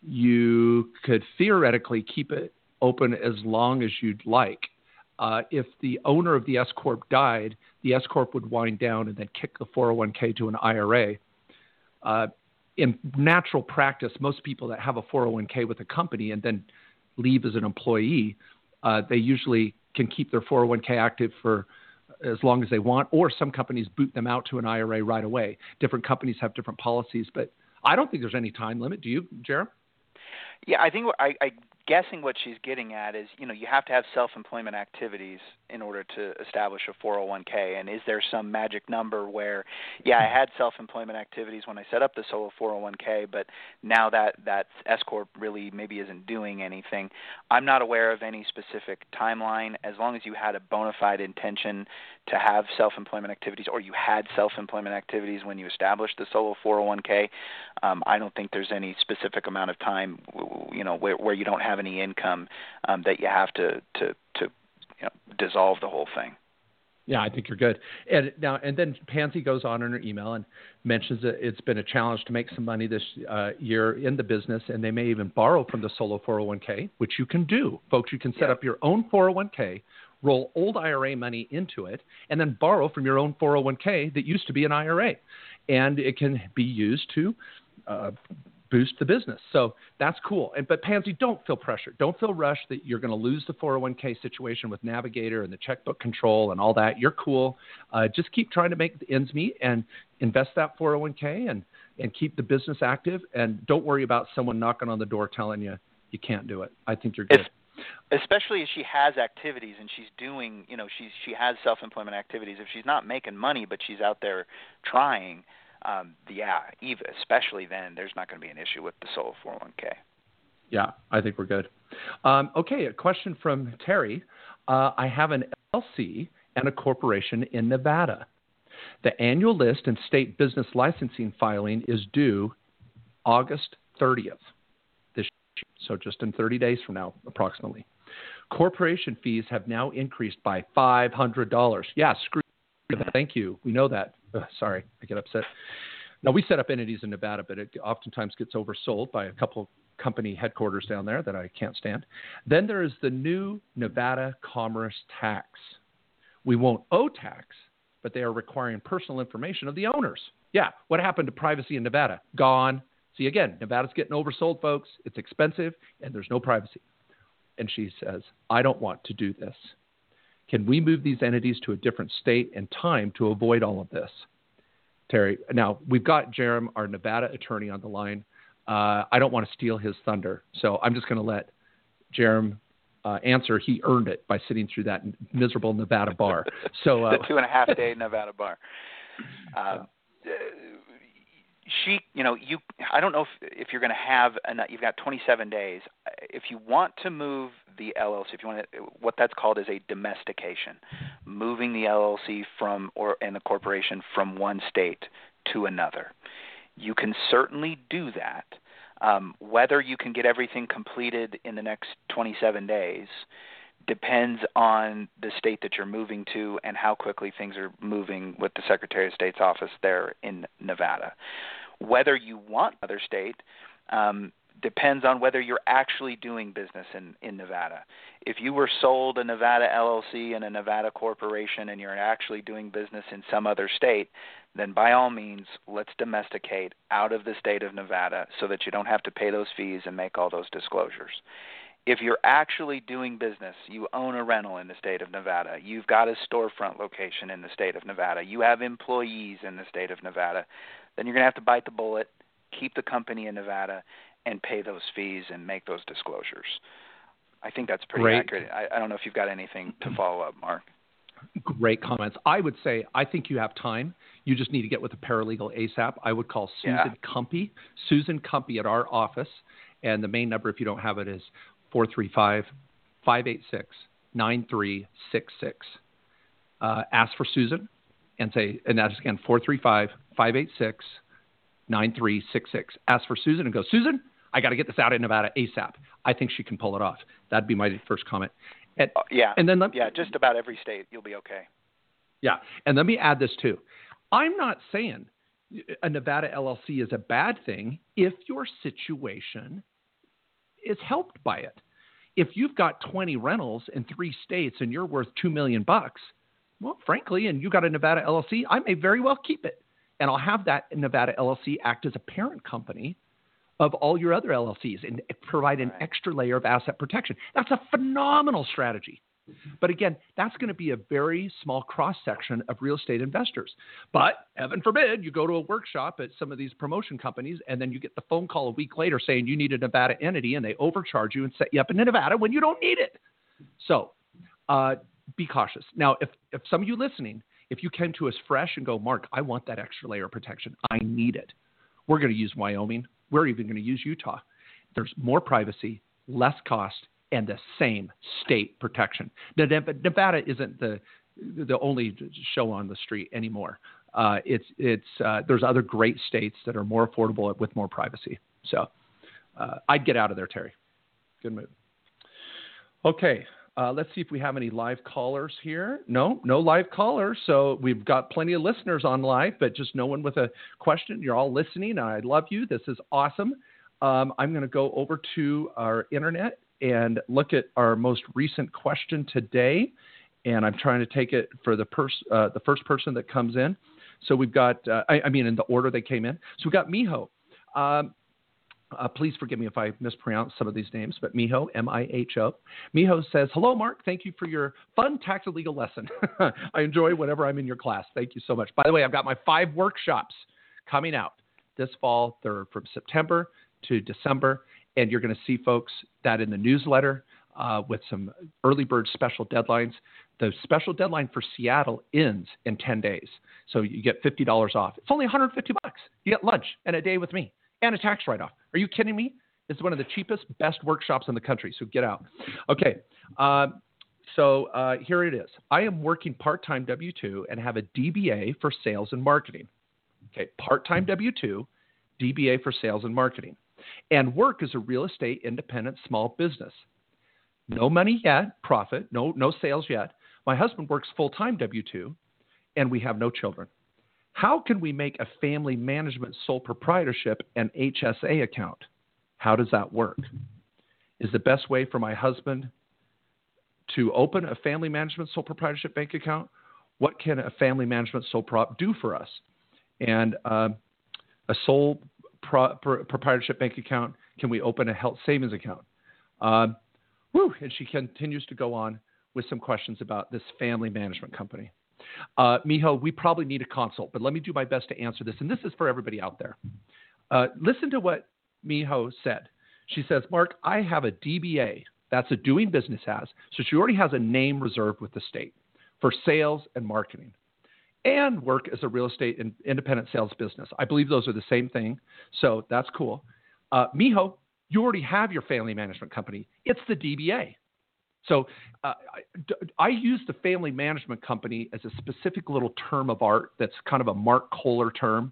you could theoretically keep it open as long as you'd like. Uh, if the owner of the S corp died, the S corp would wind down and then kick the 401k to an IRA. Uh, in natural practice, most people that have a 401k with a company and then leave as an employee, uh, they usually can keep their 401k active for as long as they want, or some companies boot them out to an IRA right away. Different companies have different policies, but I don't think there's any time limit. Do you, Jarom? Yeah, I think I, I guessing what she's getting at is, you know, you have to have self-employment activities in order to establish a 401k. And is there some magic number where, yeah, I had self-employment activities when I set up the solo 401k, but now that that S corp really maybe isn't doing anything. I'm not aware of any specific timeline. As long as you had a bona fide intention to have self-employment activities, or you had self-employment activities when you established the solo 401k, um, I don't think there's any specific amount of time, you know, where, where you don't have any income um, that you have to to to you know, dissolve the whole thing. Yeah, I think you're good. And now, and then Pansy goes on in her email and mentions that it's been a challenge to make some money this uh, year in the business, and they may even borrow from the solo 401k, which you can do, folks. You can set Yeah. up your own 401k, roll old IRA money into it, and then borrow from your own 401k that used to be an IRA, and it can be used to uh, boost the business. So that's cool. And but Pansy, don't feel pressure. Don't feel rushed that you're going to lose the 401k situation with Navigator and the checkbook control and all that. You're cool. Uh, just keep trying to make the ends meet and invest that 401k and and keep the business active. And don't worry about someone knocking on the door telling you you can't do it. I think you're good. Especially if she has activities and she's doing, you know, she's she has self-employment activities. If she's not making money but she's out there trying, um, yeah, even especially then, there's not going to be an issue with the solo 401k. Yeah, I think we're good. Um, okay, a question from Terry. Uh, I have an LLC and a corporation in Nevada. The annual list and state business licensing filing is due August 30th this year, so just in 30 days from now, approximately. Corporation fees have now increased by $500. Yeah, screw. Thank you. We know that. Ugh, sorry, I get upset. Now we set up entities in Nevada, but it oftentimes gets oversold by a couple of company headquarters down there that I can't stand. Then there is the new Nevada Commerce Tax. We won't owe tax, but they are requiring personal information of the owners. Yeah, what happened to privacy in Nevada? Gone. See again, Nevada's getting oversold, folks. It's expensive and there's no privacy. And she says, I don't want to do this. Can we move these entities to a different state and time to avoid all of this? Terry, now we've got Jarom, our Nevada attorney, on the line. Uh, I don't want to steal his thunder, so I'm just going to let Jarom uh, answer. He earned it by sitting through that miserable Nevada bar. So uh, the two and a half day Nevada bar. Um, uh, she, you know, you. I don't know if if you're going to have, an, you've got 27 days. If you want to move the LLC, if you want to, what that's called is a domestication, moving the LLC from or and the corporation from one state to another. You can certainly do that. Um, whether you can get everything completed in the next 27 days depends on the state that you're moving to and how quickly things are moving with the Secretary of State's office there in Nevada. Whether you want another state um, depends on whether you're actually doing business in, in Nevada. If you were sold a Nevada LLC and a Nevada corporation and you're actually doing business in some other state, then by all means, let's domesticate out of the state of Nevada so that you don't have to pay those fees and make all those disclosures. If you're actually doing business, you own a rental in the state of Nevada, you've got a storefront location in the state of Nevada, you have employees in the state of Nevada, then you're going to have to bite the bullet, keep the company in Nevada, and pay those fees and make those disclosures. I think that's pretty Great. accurate. I, I don't know if you've got anything to follow up, Mark. Great comments. I would say I think you have time. You just need to get with a paralegal ASAP. I would call Susan Yeah. Cumpy, Susan Cumpy at our office, and the main number, if you don't have it, is 435 586 9366. Uh, Ask for Susan and say, and that's again 435 586 9366. Ask for Susan and go, Susan, I got to get this out in Nevada ASAP. I think she can pull it off. That'd be my first comment. And, Uh, yeah. and then let, yeah, just about every state, you'll be okay. yeah, and let me add this too. I'm not saying a Nevada LLC is a bad thing if your situation is helped by it. If you've got 20 rentals in three states and you're worth 2 million bucks, well, frankly, and you've got a Nevada LLC, I may very well keep it. And I'll have that Nevada LLC act as a parent company of all your other LLCs and provide an Right. extra layer of asset protection. That's a phenomenal strategy. But again, that's going to be a very small cross section of real estate investors. But heaven forbid you go to a workshop at some of these promotion companies and then you get the phone call a week later saying you need a Nevada entity and they overcharge you and set you up in Nevada when you don't need it. So uh, be cautious. Now, if, if some of you listening, if you came to us fresh and go, Mark, I want that extra layer of protection, I need it, we're going to use Wyoming. We're even going to use Utah. There's more privacy, less cost, and the same state protection. Now, Nevada isn't the the only show on the street anymore. Uh, it's it's uh, there's other great states that are more affordable with more privacy. So uh, I'd get out of there, Terry. Good move. Okay, uh, let's see if we have any live callers here. No, no live callers. So we've got plenty of listeners on live, but just no one with a question. You're all listening. I love you. This is awesome. Um, I'm going to go over to our internet and look at our most recent question today. And I'm trying to take it for the, pers- uh, the first person that comes in. So we've got, uh, I, I mean, in the order they came in. So we've got Miho. Um, uh, please forgive me if I mispronounce some of these names, but Miho, M I H O. Miho says, Hello, Mark. Thank you for your fun tax legal lesson. I enjoy whenever I'm in your class. Thank you so much. By the way, I've got my five workshops coming out this fall. They're from September to December, and you're going to see, folks, that in the newsletter uh, with some early bird special deadlines. The special deadline for Seattle ends in 10 days, so you get $50 off. It's only 150 bucks. You get lunch and a day with me and a tax write-off. Are you kidding me? It's one of the cheapest, best workshops in the country. So get out. Okay. Um, so uh, here it is. I am working part-time W-2 and have a DBA for sales and marketing. Okay, part-time W-2, DBA for sales and marketing, and work as a real estate independent small business. No money yet, profit, no no sales yet. My husband works full-time W-2, and we have no children. How can we make a family management sole proprietorship and HSA account? How does that work? Is the best way for my husband to open a family management sole proprietorship bank account? What can a family management sole prop do for us? And uh, a sole pro- pro- proprietorship bank account, can we open a health savings account? Um, whew, and she continues to go on with some questions about this family management company. Uh, Miho, we probably need a consult, but let me do my best to answer this. And this is for everybody out there. Uh, listen to what Miho said. She says, Mark, I have a DBA. That's a doing business as. So she already has a name reserved with the state for sales and marketing and work as a real estate and independent sales business. I believe those are the same thing. So that's cool. Uh, Miho, you already have your family management company. It's the DBA. So uh, I, I use the family management company as a specific little term of art that's kind of a Mark Kohler term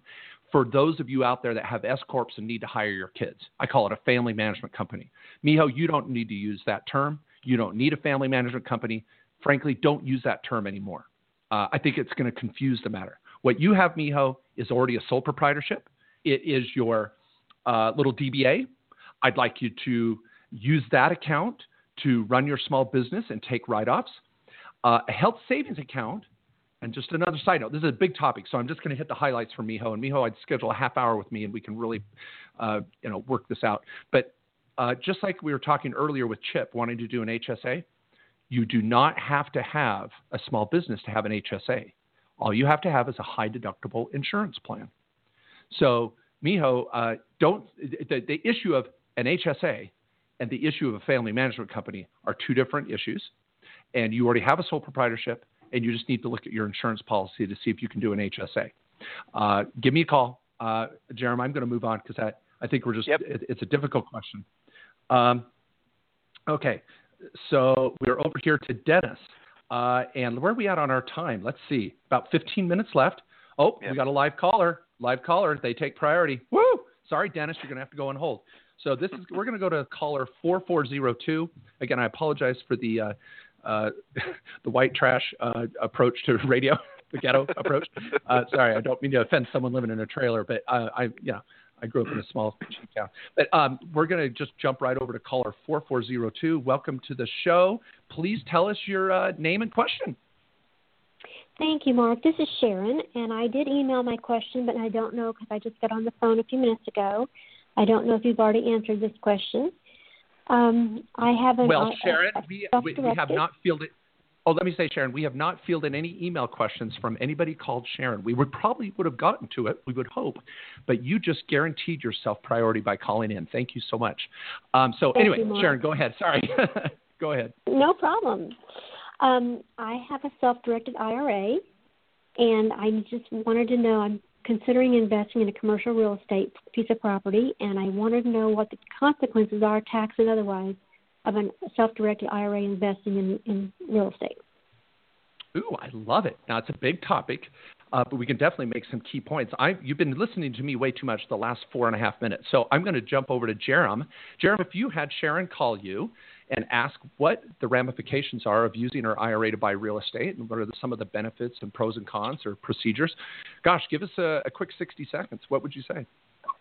for those of you out there that have S corps and need to hire your kids. I call it a family management company. Miho, you don't need to use that term. You don't need a family management company. Frankly, don't use that term anymore. Uh, I think it's going to confuse the matter. What you have, Miho, is already a sole proprietorship. It is your uh, little DBA. I'd like you to use that account to run your small business and take write offs. Uh, a health savings account, and just another side note, this is a big topic, so I'm just going to hit the highlights for Miho. And Miho, I'd schedule a half hour with me and we can really uh, you know, work this out. But uh, just like we were talking earlier with Chip wanting to do an HSA, you do not have to have a small business to have an HSA. All you have to have is a high deductible insurance plan. So, Miho, uh, don't the, the issue of an HSA and the issue of a family management company are two different issues. And you already have a sole proprietorship, and you just need to look at your insurance policy to see if you can do an HSA. Uh, give me a call, uh, Jeremy. I'm going to move on because I, I think we're just yep. it, it's a difficult question. Um, okay, so we're over here to Dennis. Uh, and where are we at on our time? Let's see. About 15 minutes left. Oh, yep. we got a live caller. Live caller. They take priority. Woo! Sorry, Dennis, you're going to have to go on hold. So this is we're going to go to caller 4402. Again, I apologize for the uh, uh, the white trash uh, approach to radio, the ghetto approach. Uh, sorry, I don't mean to offend someone living in a trailer, but uh, I, you know, I grew up in a small town. But um, we're going to just jump right over to caller 4402. Welcome to the show. Please tell us your uh, name and question. Thank you, Mark. This is Sharon, and I did email my question, but I don't know because I just got on the phone a few minutes ago. I don't know if you've already answered this question. Um, I have an. Well, Sharon, we, we, we have not fielded. Oh, let me say, Sharon, we have not fielded any email questions from anybody called Sharon. We would probably would have gotten to it, we would hope, but you just guaranteed yourself priority by calling in. Thank you so much. Um, so Thank anyway, you, Sharon, go ahead. Sorry, go ahead. No problem. Um, I have a self-directed IRA, and I just wanted to know. I'm considering investing in a commercial real estate piece of property, and I wanted to know what the consequences are, tax and otherwise, of a self-directed IRA investing in, in real estate. Ooh, I love it. Now it's a big topic, uh, but we can definitely make some key points. I, you've been listening to me way too much the last four and a half minutes, so I'm going to jump over to Jarom. Jarom, if you had Sharon call you and ask what the ramifications are of using her IRA to buy real estate and what are the, some of the benefits and pros and cons or procedures, gosh, give us a, a quick 60 seconds. What would you say?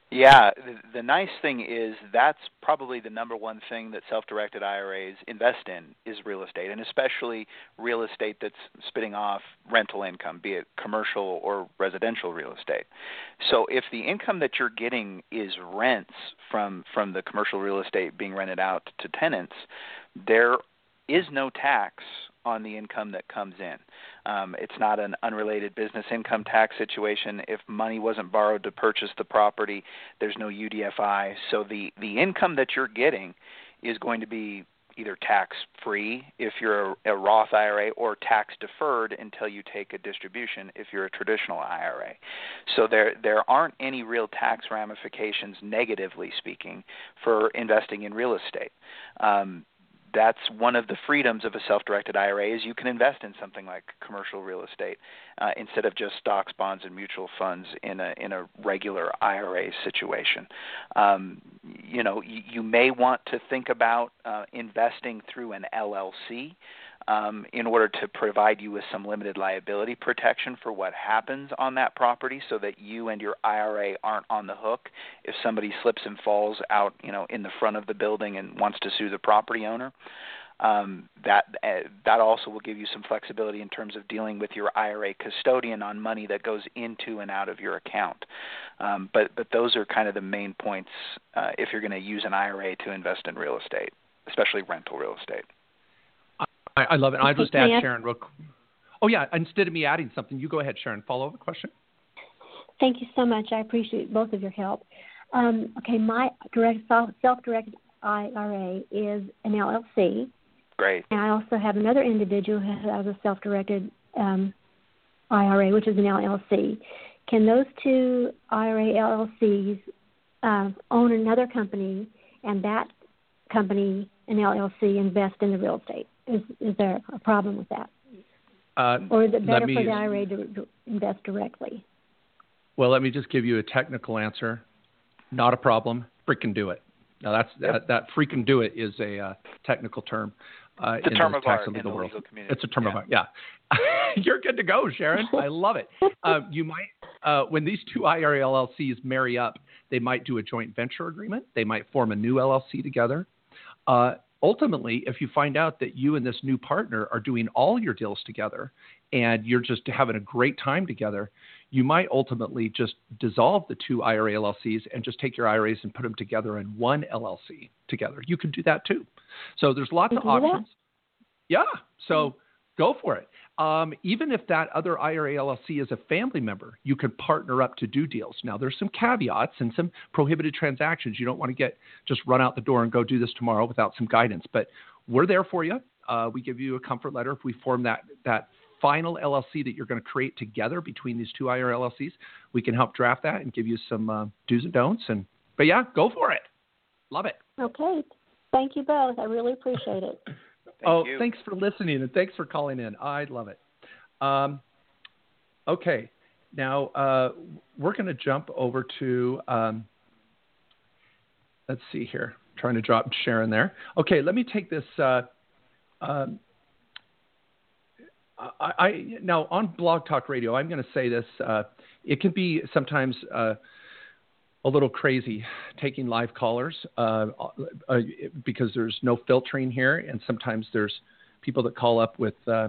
Yeah, the, the nice thing is that's probably the number one thing that self-directed IRAs invest in is real estate, and especially real estate that's spitting off rental income, be it commercial or residential real estate. So if the income that you're getting is rents from from the commercial real estate being rented out to tenants, there is no tax on the income that comes in. Um, it's not an unrelated business income tax situation. If money wasn't borrowed to purchase the property, there's no UDFI. So the the income that you're getting is going to be either tax free if you're a, a Roth IRA or tax deferred until you take a distribution if you're a traditional IRA. So there there aren't any real tax ramifications negatively speaking for investing in real estate. Um, that's one of the freedoms of a self-directed IRA is you can invest in something like commercial real estate uh, instead of just stocks, bonds, and mutual funds in a in a regular IRA situation. Um, you know, you, you may want to think about uh, investing through an LLC um, in order to provide you with some limited liability protection for what happens on that property so that you and your IRA aren't on the hook if somebody slips and falls out, you know, in the front of the building and wants to sue the property owner. Um, that uh, that also will give you some flexibility in terms of dealing with your IRA custodian on money that goes into and out of your account. Um, but but those are kind of the main points uh, if you're going to use an IRA to invest in real estate, especially rental real estate. I, I love it. I'll just add Sharon real Oh, yeah. Instead of me adding something, you go ahead, Sharon. Follow up question? Thank you so much. I appreciate both of your help. Um, okay, my direct self-directed IRA is an LLC. Great. And I also have another individual who has a self-directed um, IRA, which is an LLC. Can those two IRA LLCs uh, own another company, and that company, an LLC, invest in the real estate? Is is there a problem with that? Uh, or is it better me, for the IRA to, to invest directly? Well, let me just give you a technical answer. Not a problem. Freaking do it. Now that's yep. that, that freaking do it is a uh, technical term. Uh, it's a in term the of tax art and in legal the world. legal community. It's a term yeah. of art. Yeah, you're good to go, Sharon. I love it. Uh, you might, uh, when these two IRA LLCs marry up, they might do a joint venture agreement. They might form a new LLC together. Ultimately, if you find out that you and this new partner are doing all your deals together and you're just having a great time together, you might ultimately just dissolve the two IRA LLCs and just take your IRAs and put them together in one LLC together. You can do that too. So there's lots of that? options. Yeah. So go for it. Um, even if that other IRA LLC is a family member, you could partner up to do deals. Now, there's some caveats and some prohibited transactions. You don't want to get just run out the door and go do this tomorrow without some guidance. But we're there for you. Uh, we give you a comfort letter if we form that that final LLC that you're going to create together between these two IRA LLCs. We can help draft that and give you some uh, do's and don'ts. And but yeah, go for it. Love it. Okay. Thank you both. I really appreciate it. Thank oh, you. thanks for listening and thanks for calling in. I love it. Um, okay, now uh, we're going to jump over to. Um, let's see here. trying to drop Sharon there. Okay, let me take this. Uh, um, I, I now on Blog Talk Radio. I'm going to say this. Uh, it can be sometimes. A little crazy taking live callers uh, uh, because there's no filtering here, and sometimes there's people that call up with uh,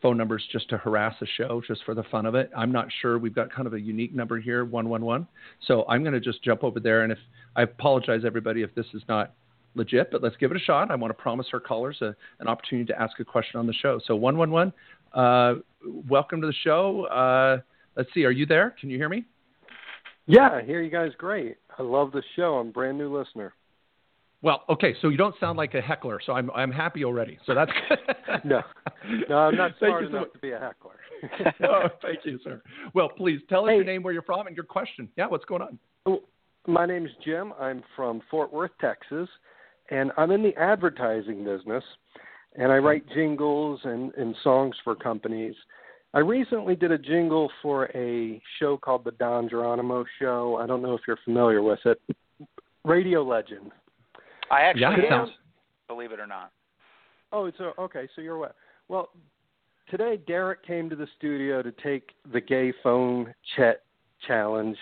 phone numbers just to harass the show, just for the fun of it. I'm not sure. We've got kind of a unique number here, one one one. So I'm going to just jump over there, and if I apologize everybody if this is not legit, but let's give it a shot. I want to promise our callers a, an opportunity to ask a question on the show. So one one one, uh, welcome to the show. Uh, let's see, are you there? Can you hear me? Yeah, I hear you guys great. I love the show. I'm a brand new listener. Well, okay, so you don't sound like a heckler, so I'm I'm happy already. So that's good. no, no, I'm not smart you so enough to be a heckler. oh, thank you, sir. Well, please tell us Hey. your name, where you're from, and your question. Yeah, what's going on? Oh, my name's Jim. I'm from Fort Worth, Texas, and I'm in the advertising business. And I write jingles and, and songs for companies. I recently did a jingle for a show called The Don Geronimo Show. I don't know if you're familiar with it. Radio Legend. I actually Yeah, it am, sounds- believe it or not. Oh, it's a, okay. So you're what? Well, today Derek came to the studio to take the gay phone chat challenge.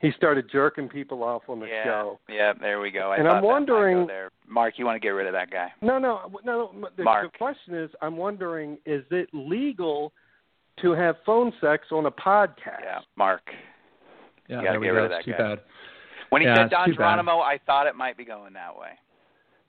He started jerking people off on the yeah, show. yeah. There we go. I And I'm wondering- there. Mark, you want to get rid of that guy? No, no, no. no the, Mark. the question is, I'm wondering, is it legal to have phone sex on a podcast? Yeah, Mark. Yeah, You there we go. rid That's too guy. bad. When he Yeah, said Don too bad. Geronimo, I thought it might be going that way.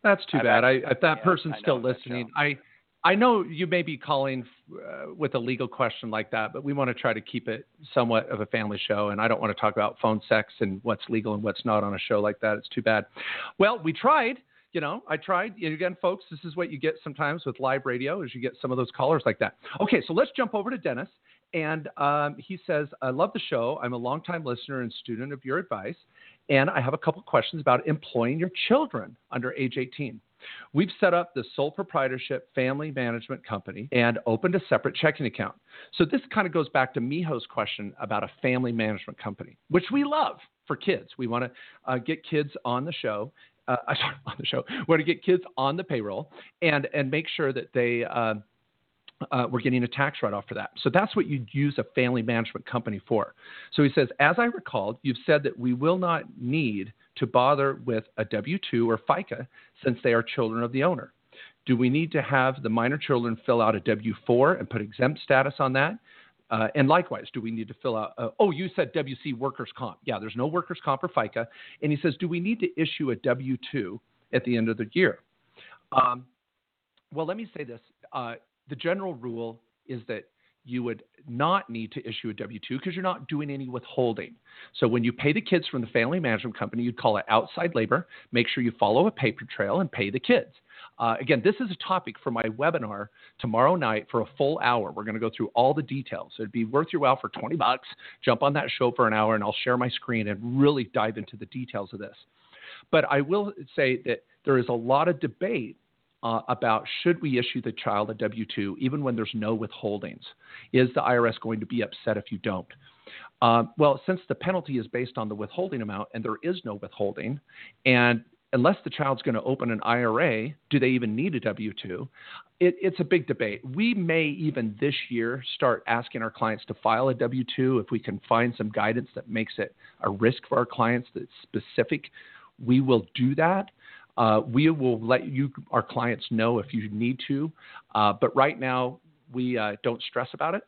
That's too I've bad. I, actually- if that yeah, person's I still listening. I I know you may be calling uh, with a legal question like that, but we want to try to keep it somewhat of a family show, and I don't want to talk about phone sex and what's legal and what's not on a show like that. It's too bad. Well, we tried. You know, I tried. And again, folks, this is what you get sometimes with live radio, is you get some of those callers like that. Okay, so let's jump over to Dennis. And um, he says, I love the show. I'm a longtime listener and student of your advice. And I have a couple questions about employing your children under age 18. We've set up the sole proprietorship family management company and opened a separate checking account. So this kind of goes back to Miho's question about a family management company, which we love for kids. We want to uh, get kids on the show. Uh, sorry, on the show. Want to get kids on the payroll and and make sure that they. Uh, uh, we're getting a tax write off for that. So that's what you'd use a family management company for. So he says, as I recalled, you've said that we will not need to bother with a W 2 or FICA since they are children of the owner. Do we need to have the minor children fill out a W 4 and put exempt status on that? Uh, and likewise, do we need to fill out? Uh, oh, you said WC workers' comp. Yeah, there's no workers' comp or FICA. And he says, do we need to issue a W 2 at the end of the year? Um, well, let me say this. Uh, the general rule is that you would not need to issue a W 2 because you're not doing any withholding. So when you pay the kids from the family management company, you'd call it outside labor. Make sure you follow a paper trail and pay the kids. Uh, again, this is a topic for my webinar tomorrow night for a full hour. We're going to go through all the details. It'd be worth your while for 20 bucks. Jump on that show for an hour, and I'll share my screen and really dive into the details of this. But I will say that there is a lot of debate uh, about should we issue the child a W 2 even when there's no withholdings? Is the IRS going to be upset if you don't? Uh, well, since the penalty is based on the withholding amount and there is no withholding, and unless the child's going to open an IRA, do they even need a W 2? It, it's a big debate. We may even this year start asking our clients to file a W 2 if we can find some guidance that makes it a risk for our clients that's specific. We will do that. Uh, we will let you, our clients, know if you need to. Uh, but right now, we uh, don't stress about it.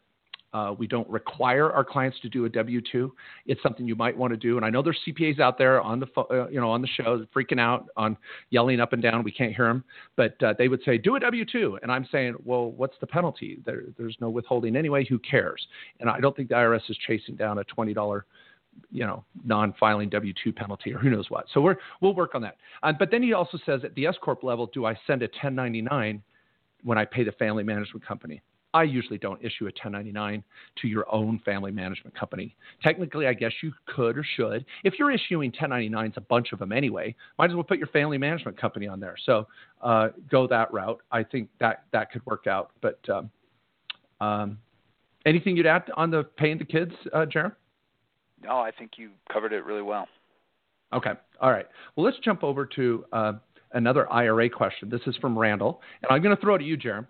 Uh, we don't require our clients to do a W two. It's something you might want to do. And I know there's CPAs out there on the uh, you know on the show freaking out on yelling up and down. We can't hear them, but uh, they would say do a W two, and I'm saying, well, what's the penalty? There, there's no withholding anyway. Who cares? And I don't think the IRS is chasing down a twenty dollar you know non-filing W-2 penalty or who knows what. So we're we'll work on that. Um, but then he also says at the S corp level, do I send a 1099 when I pay the family management company? I usually don't issue a 1099 to your own family management company. Technically, I guess you could or should. If you're issuing 1099s, a bunch of them anyway, might as well put your family management company on there. So uh, go that route. I think that that could work out. But um, um, anything you'd add on the paying the kids, uh, Jarom? No, I think you covered it really well. Okay. All right. Well, let's jump over to uh, another IRA question. This is from Randall, and I'm going to throw it to you, Jarom.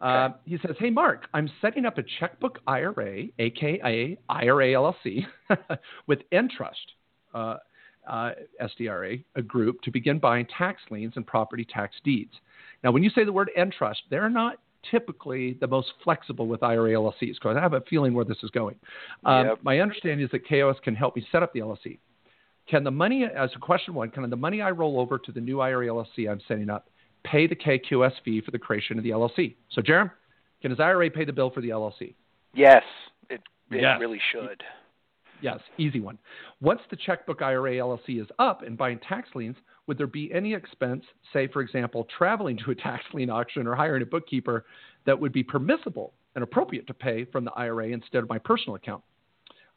Uh, he says, Hey, Mark, I'm setting up a checkbook IRA, aka IRA LLC, with Entrust, uh, uh, SDRA, a group, to begin buying tax liens and property tax deeds. Now, when you say the word Entrust, they're not typically the most flexible with IRA LLCs because I have a feeling where this is going. Um, yep. My understanding is that KOS can help me set up the LLC. Can the money, as a question one, can the money I roll over to the new IRA LLC I'm setting up pay the KKOS fee for the creation of the LLC. So, Jarom, can his IRA pay the bill for the LLC? Yes, it, it yes. really should. Yes, easy one. Once the checkbook IRA LLC is up and buying tax liens, would there be any expense, say, for example, traveling to a tax lien auction or hiring a bookkeeper, that would be permissible and appropriate to pay from the IRA instead of my personal account?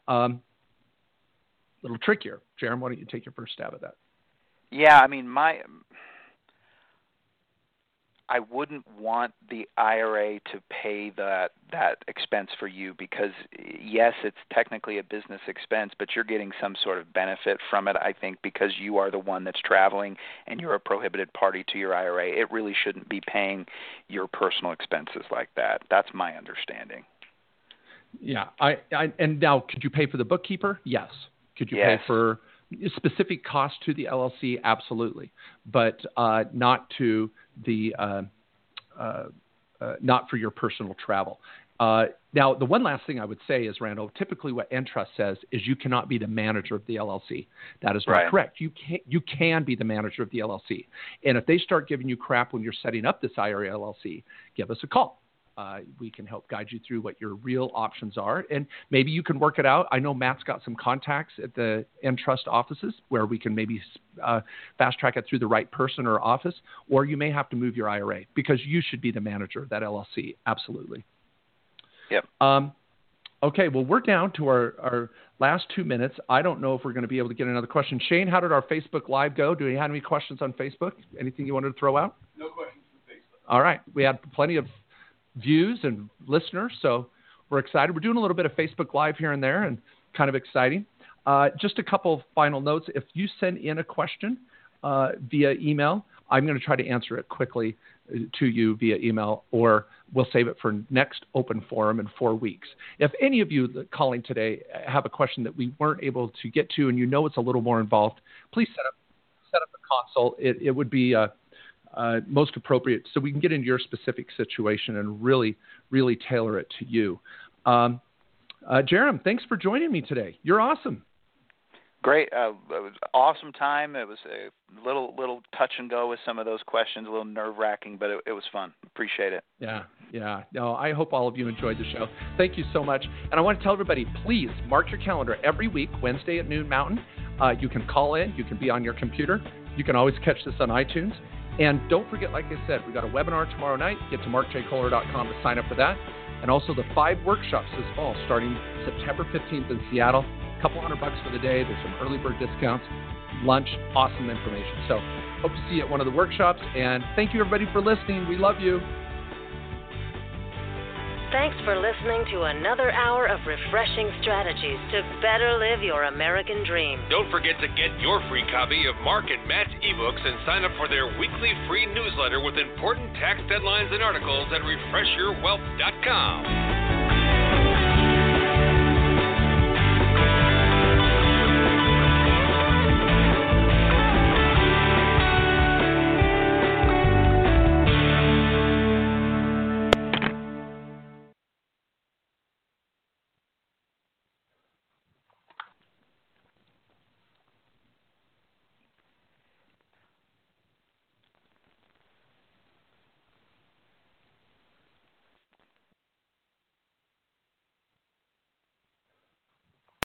Um, a little trickier. Jeremy, why don't you take your first stab at that? Yeah, I mean, my I wouldn't want the IRA to pay that that expense for you because yes, it's technically a business expense, but you're getting some sort of benefit from it. I think because you are the one that's traveling and you're a prohibited party to your IRA, it really shouldn't be paying your personal expenses like that. That's my understanding. Yeah, I, I and now could you pay for the bookkeeper? Yes. Could you yes. pay for specific cost to the LLC? Absolutely, but uh, not to the uh, uh, uh, not for your personal travel. Uh, now, the one last thing I would say is, Randall, typically what Entrust says is you cannot be the manager of the LLC. That is not right. correct. You can, you can be the manager of the LLC. And if they start giving you crap when you're setting up this IRA LLC, give us a call uh, we can help guide you through what your real options are. And maybe you can work it out. I know Matt's got some contacts at the Entrust offices where we can maybe uh, fast track it through the right person or office, or you may have to move your IRA because you should be the manager of that LLC. Absolutely. Yep. Um, okay, well, we're down to our, our last two minutes. I don't know if we're going to be able to get another question. Shane, how did our Facebook Live go? Do we have any questions on Facebook? Anything you wanted to throw out? No questions from Facebook. All right. We had plenty of views and listeners. So we're excited. We're doing a little bit of Facebook Live here and there and kind of exciting. Uh, just a couple of final notes. If you send in a question uh, via email, I'm going to try to answer it quickly uh, to you via email, or we'll save it for next open forum in four weeks. If any of you calling today have a question that we weren't able to get to and you know it's a little more involved, please set up set up a consult. It, it would be uh, uh, most appropriate so we can get into your specific situation and really, really tailor it to you. Um, uh, Jarom, thanks for joining me today. You're awesome. Great, uh, it was awesome time. It was a little little touch and go with some of those questions, a little nerve wracking, but it, it was fun. Appreciate it. Yeah, yeah. No, I hope all of you enjoyed the show. Thank you so much. And I want to tell everybody, please mark your calendar every week, Wednesday at noon Mountain. Uh, you can call in. You can be on your computer. You can always catch this on iTunes. And don't forget, like I said, we got a webinar tomorrow night. Get to markjkohler.com to sign up for that. And also the five workshops this fall, starting September 15th in Seattle. A couple hundred bucks for the day. There's some early bird discounts, lunch, awesome information. So hope to see you at one of the workshops. And thank you, everybody, for listening. We love you. Thanks for listening to another hour of refreshing strategies to better live your American dream. Don't forget to get your free copy of Mark and Matt's ebooks and sign up for their weekly free newsletter with important tax deadlines and articles at refreshyourwealth.com.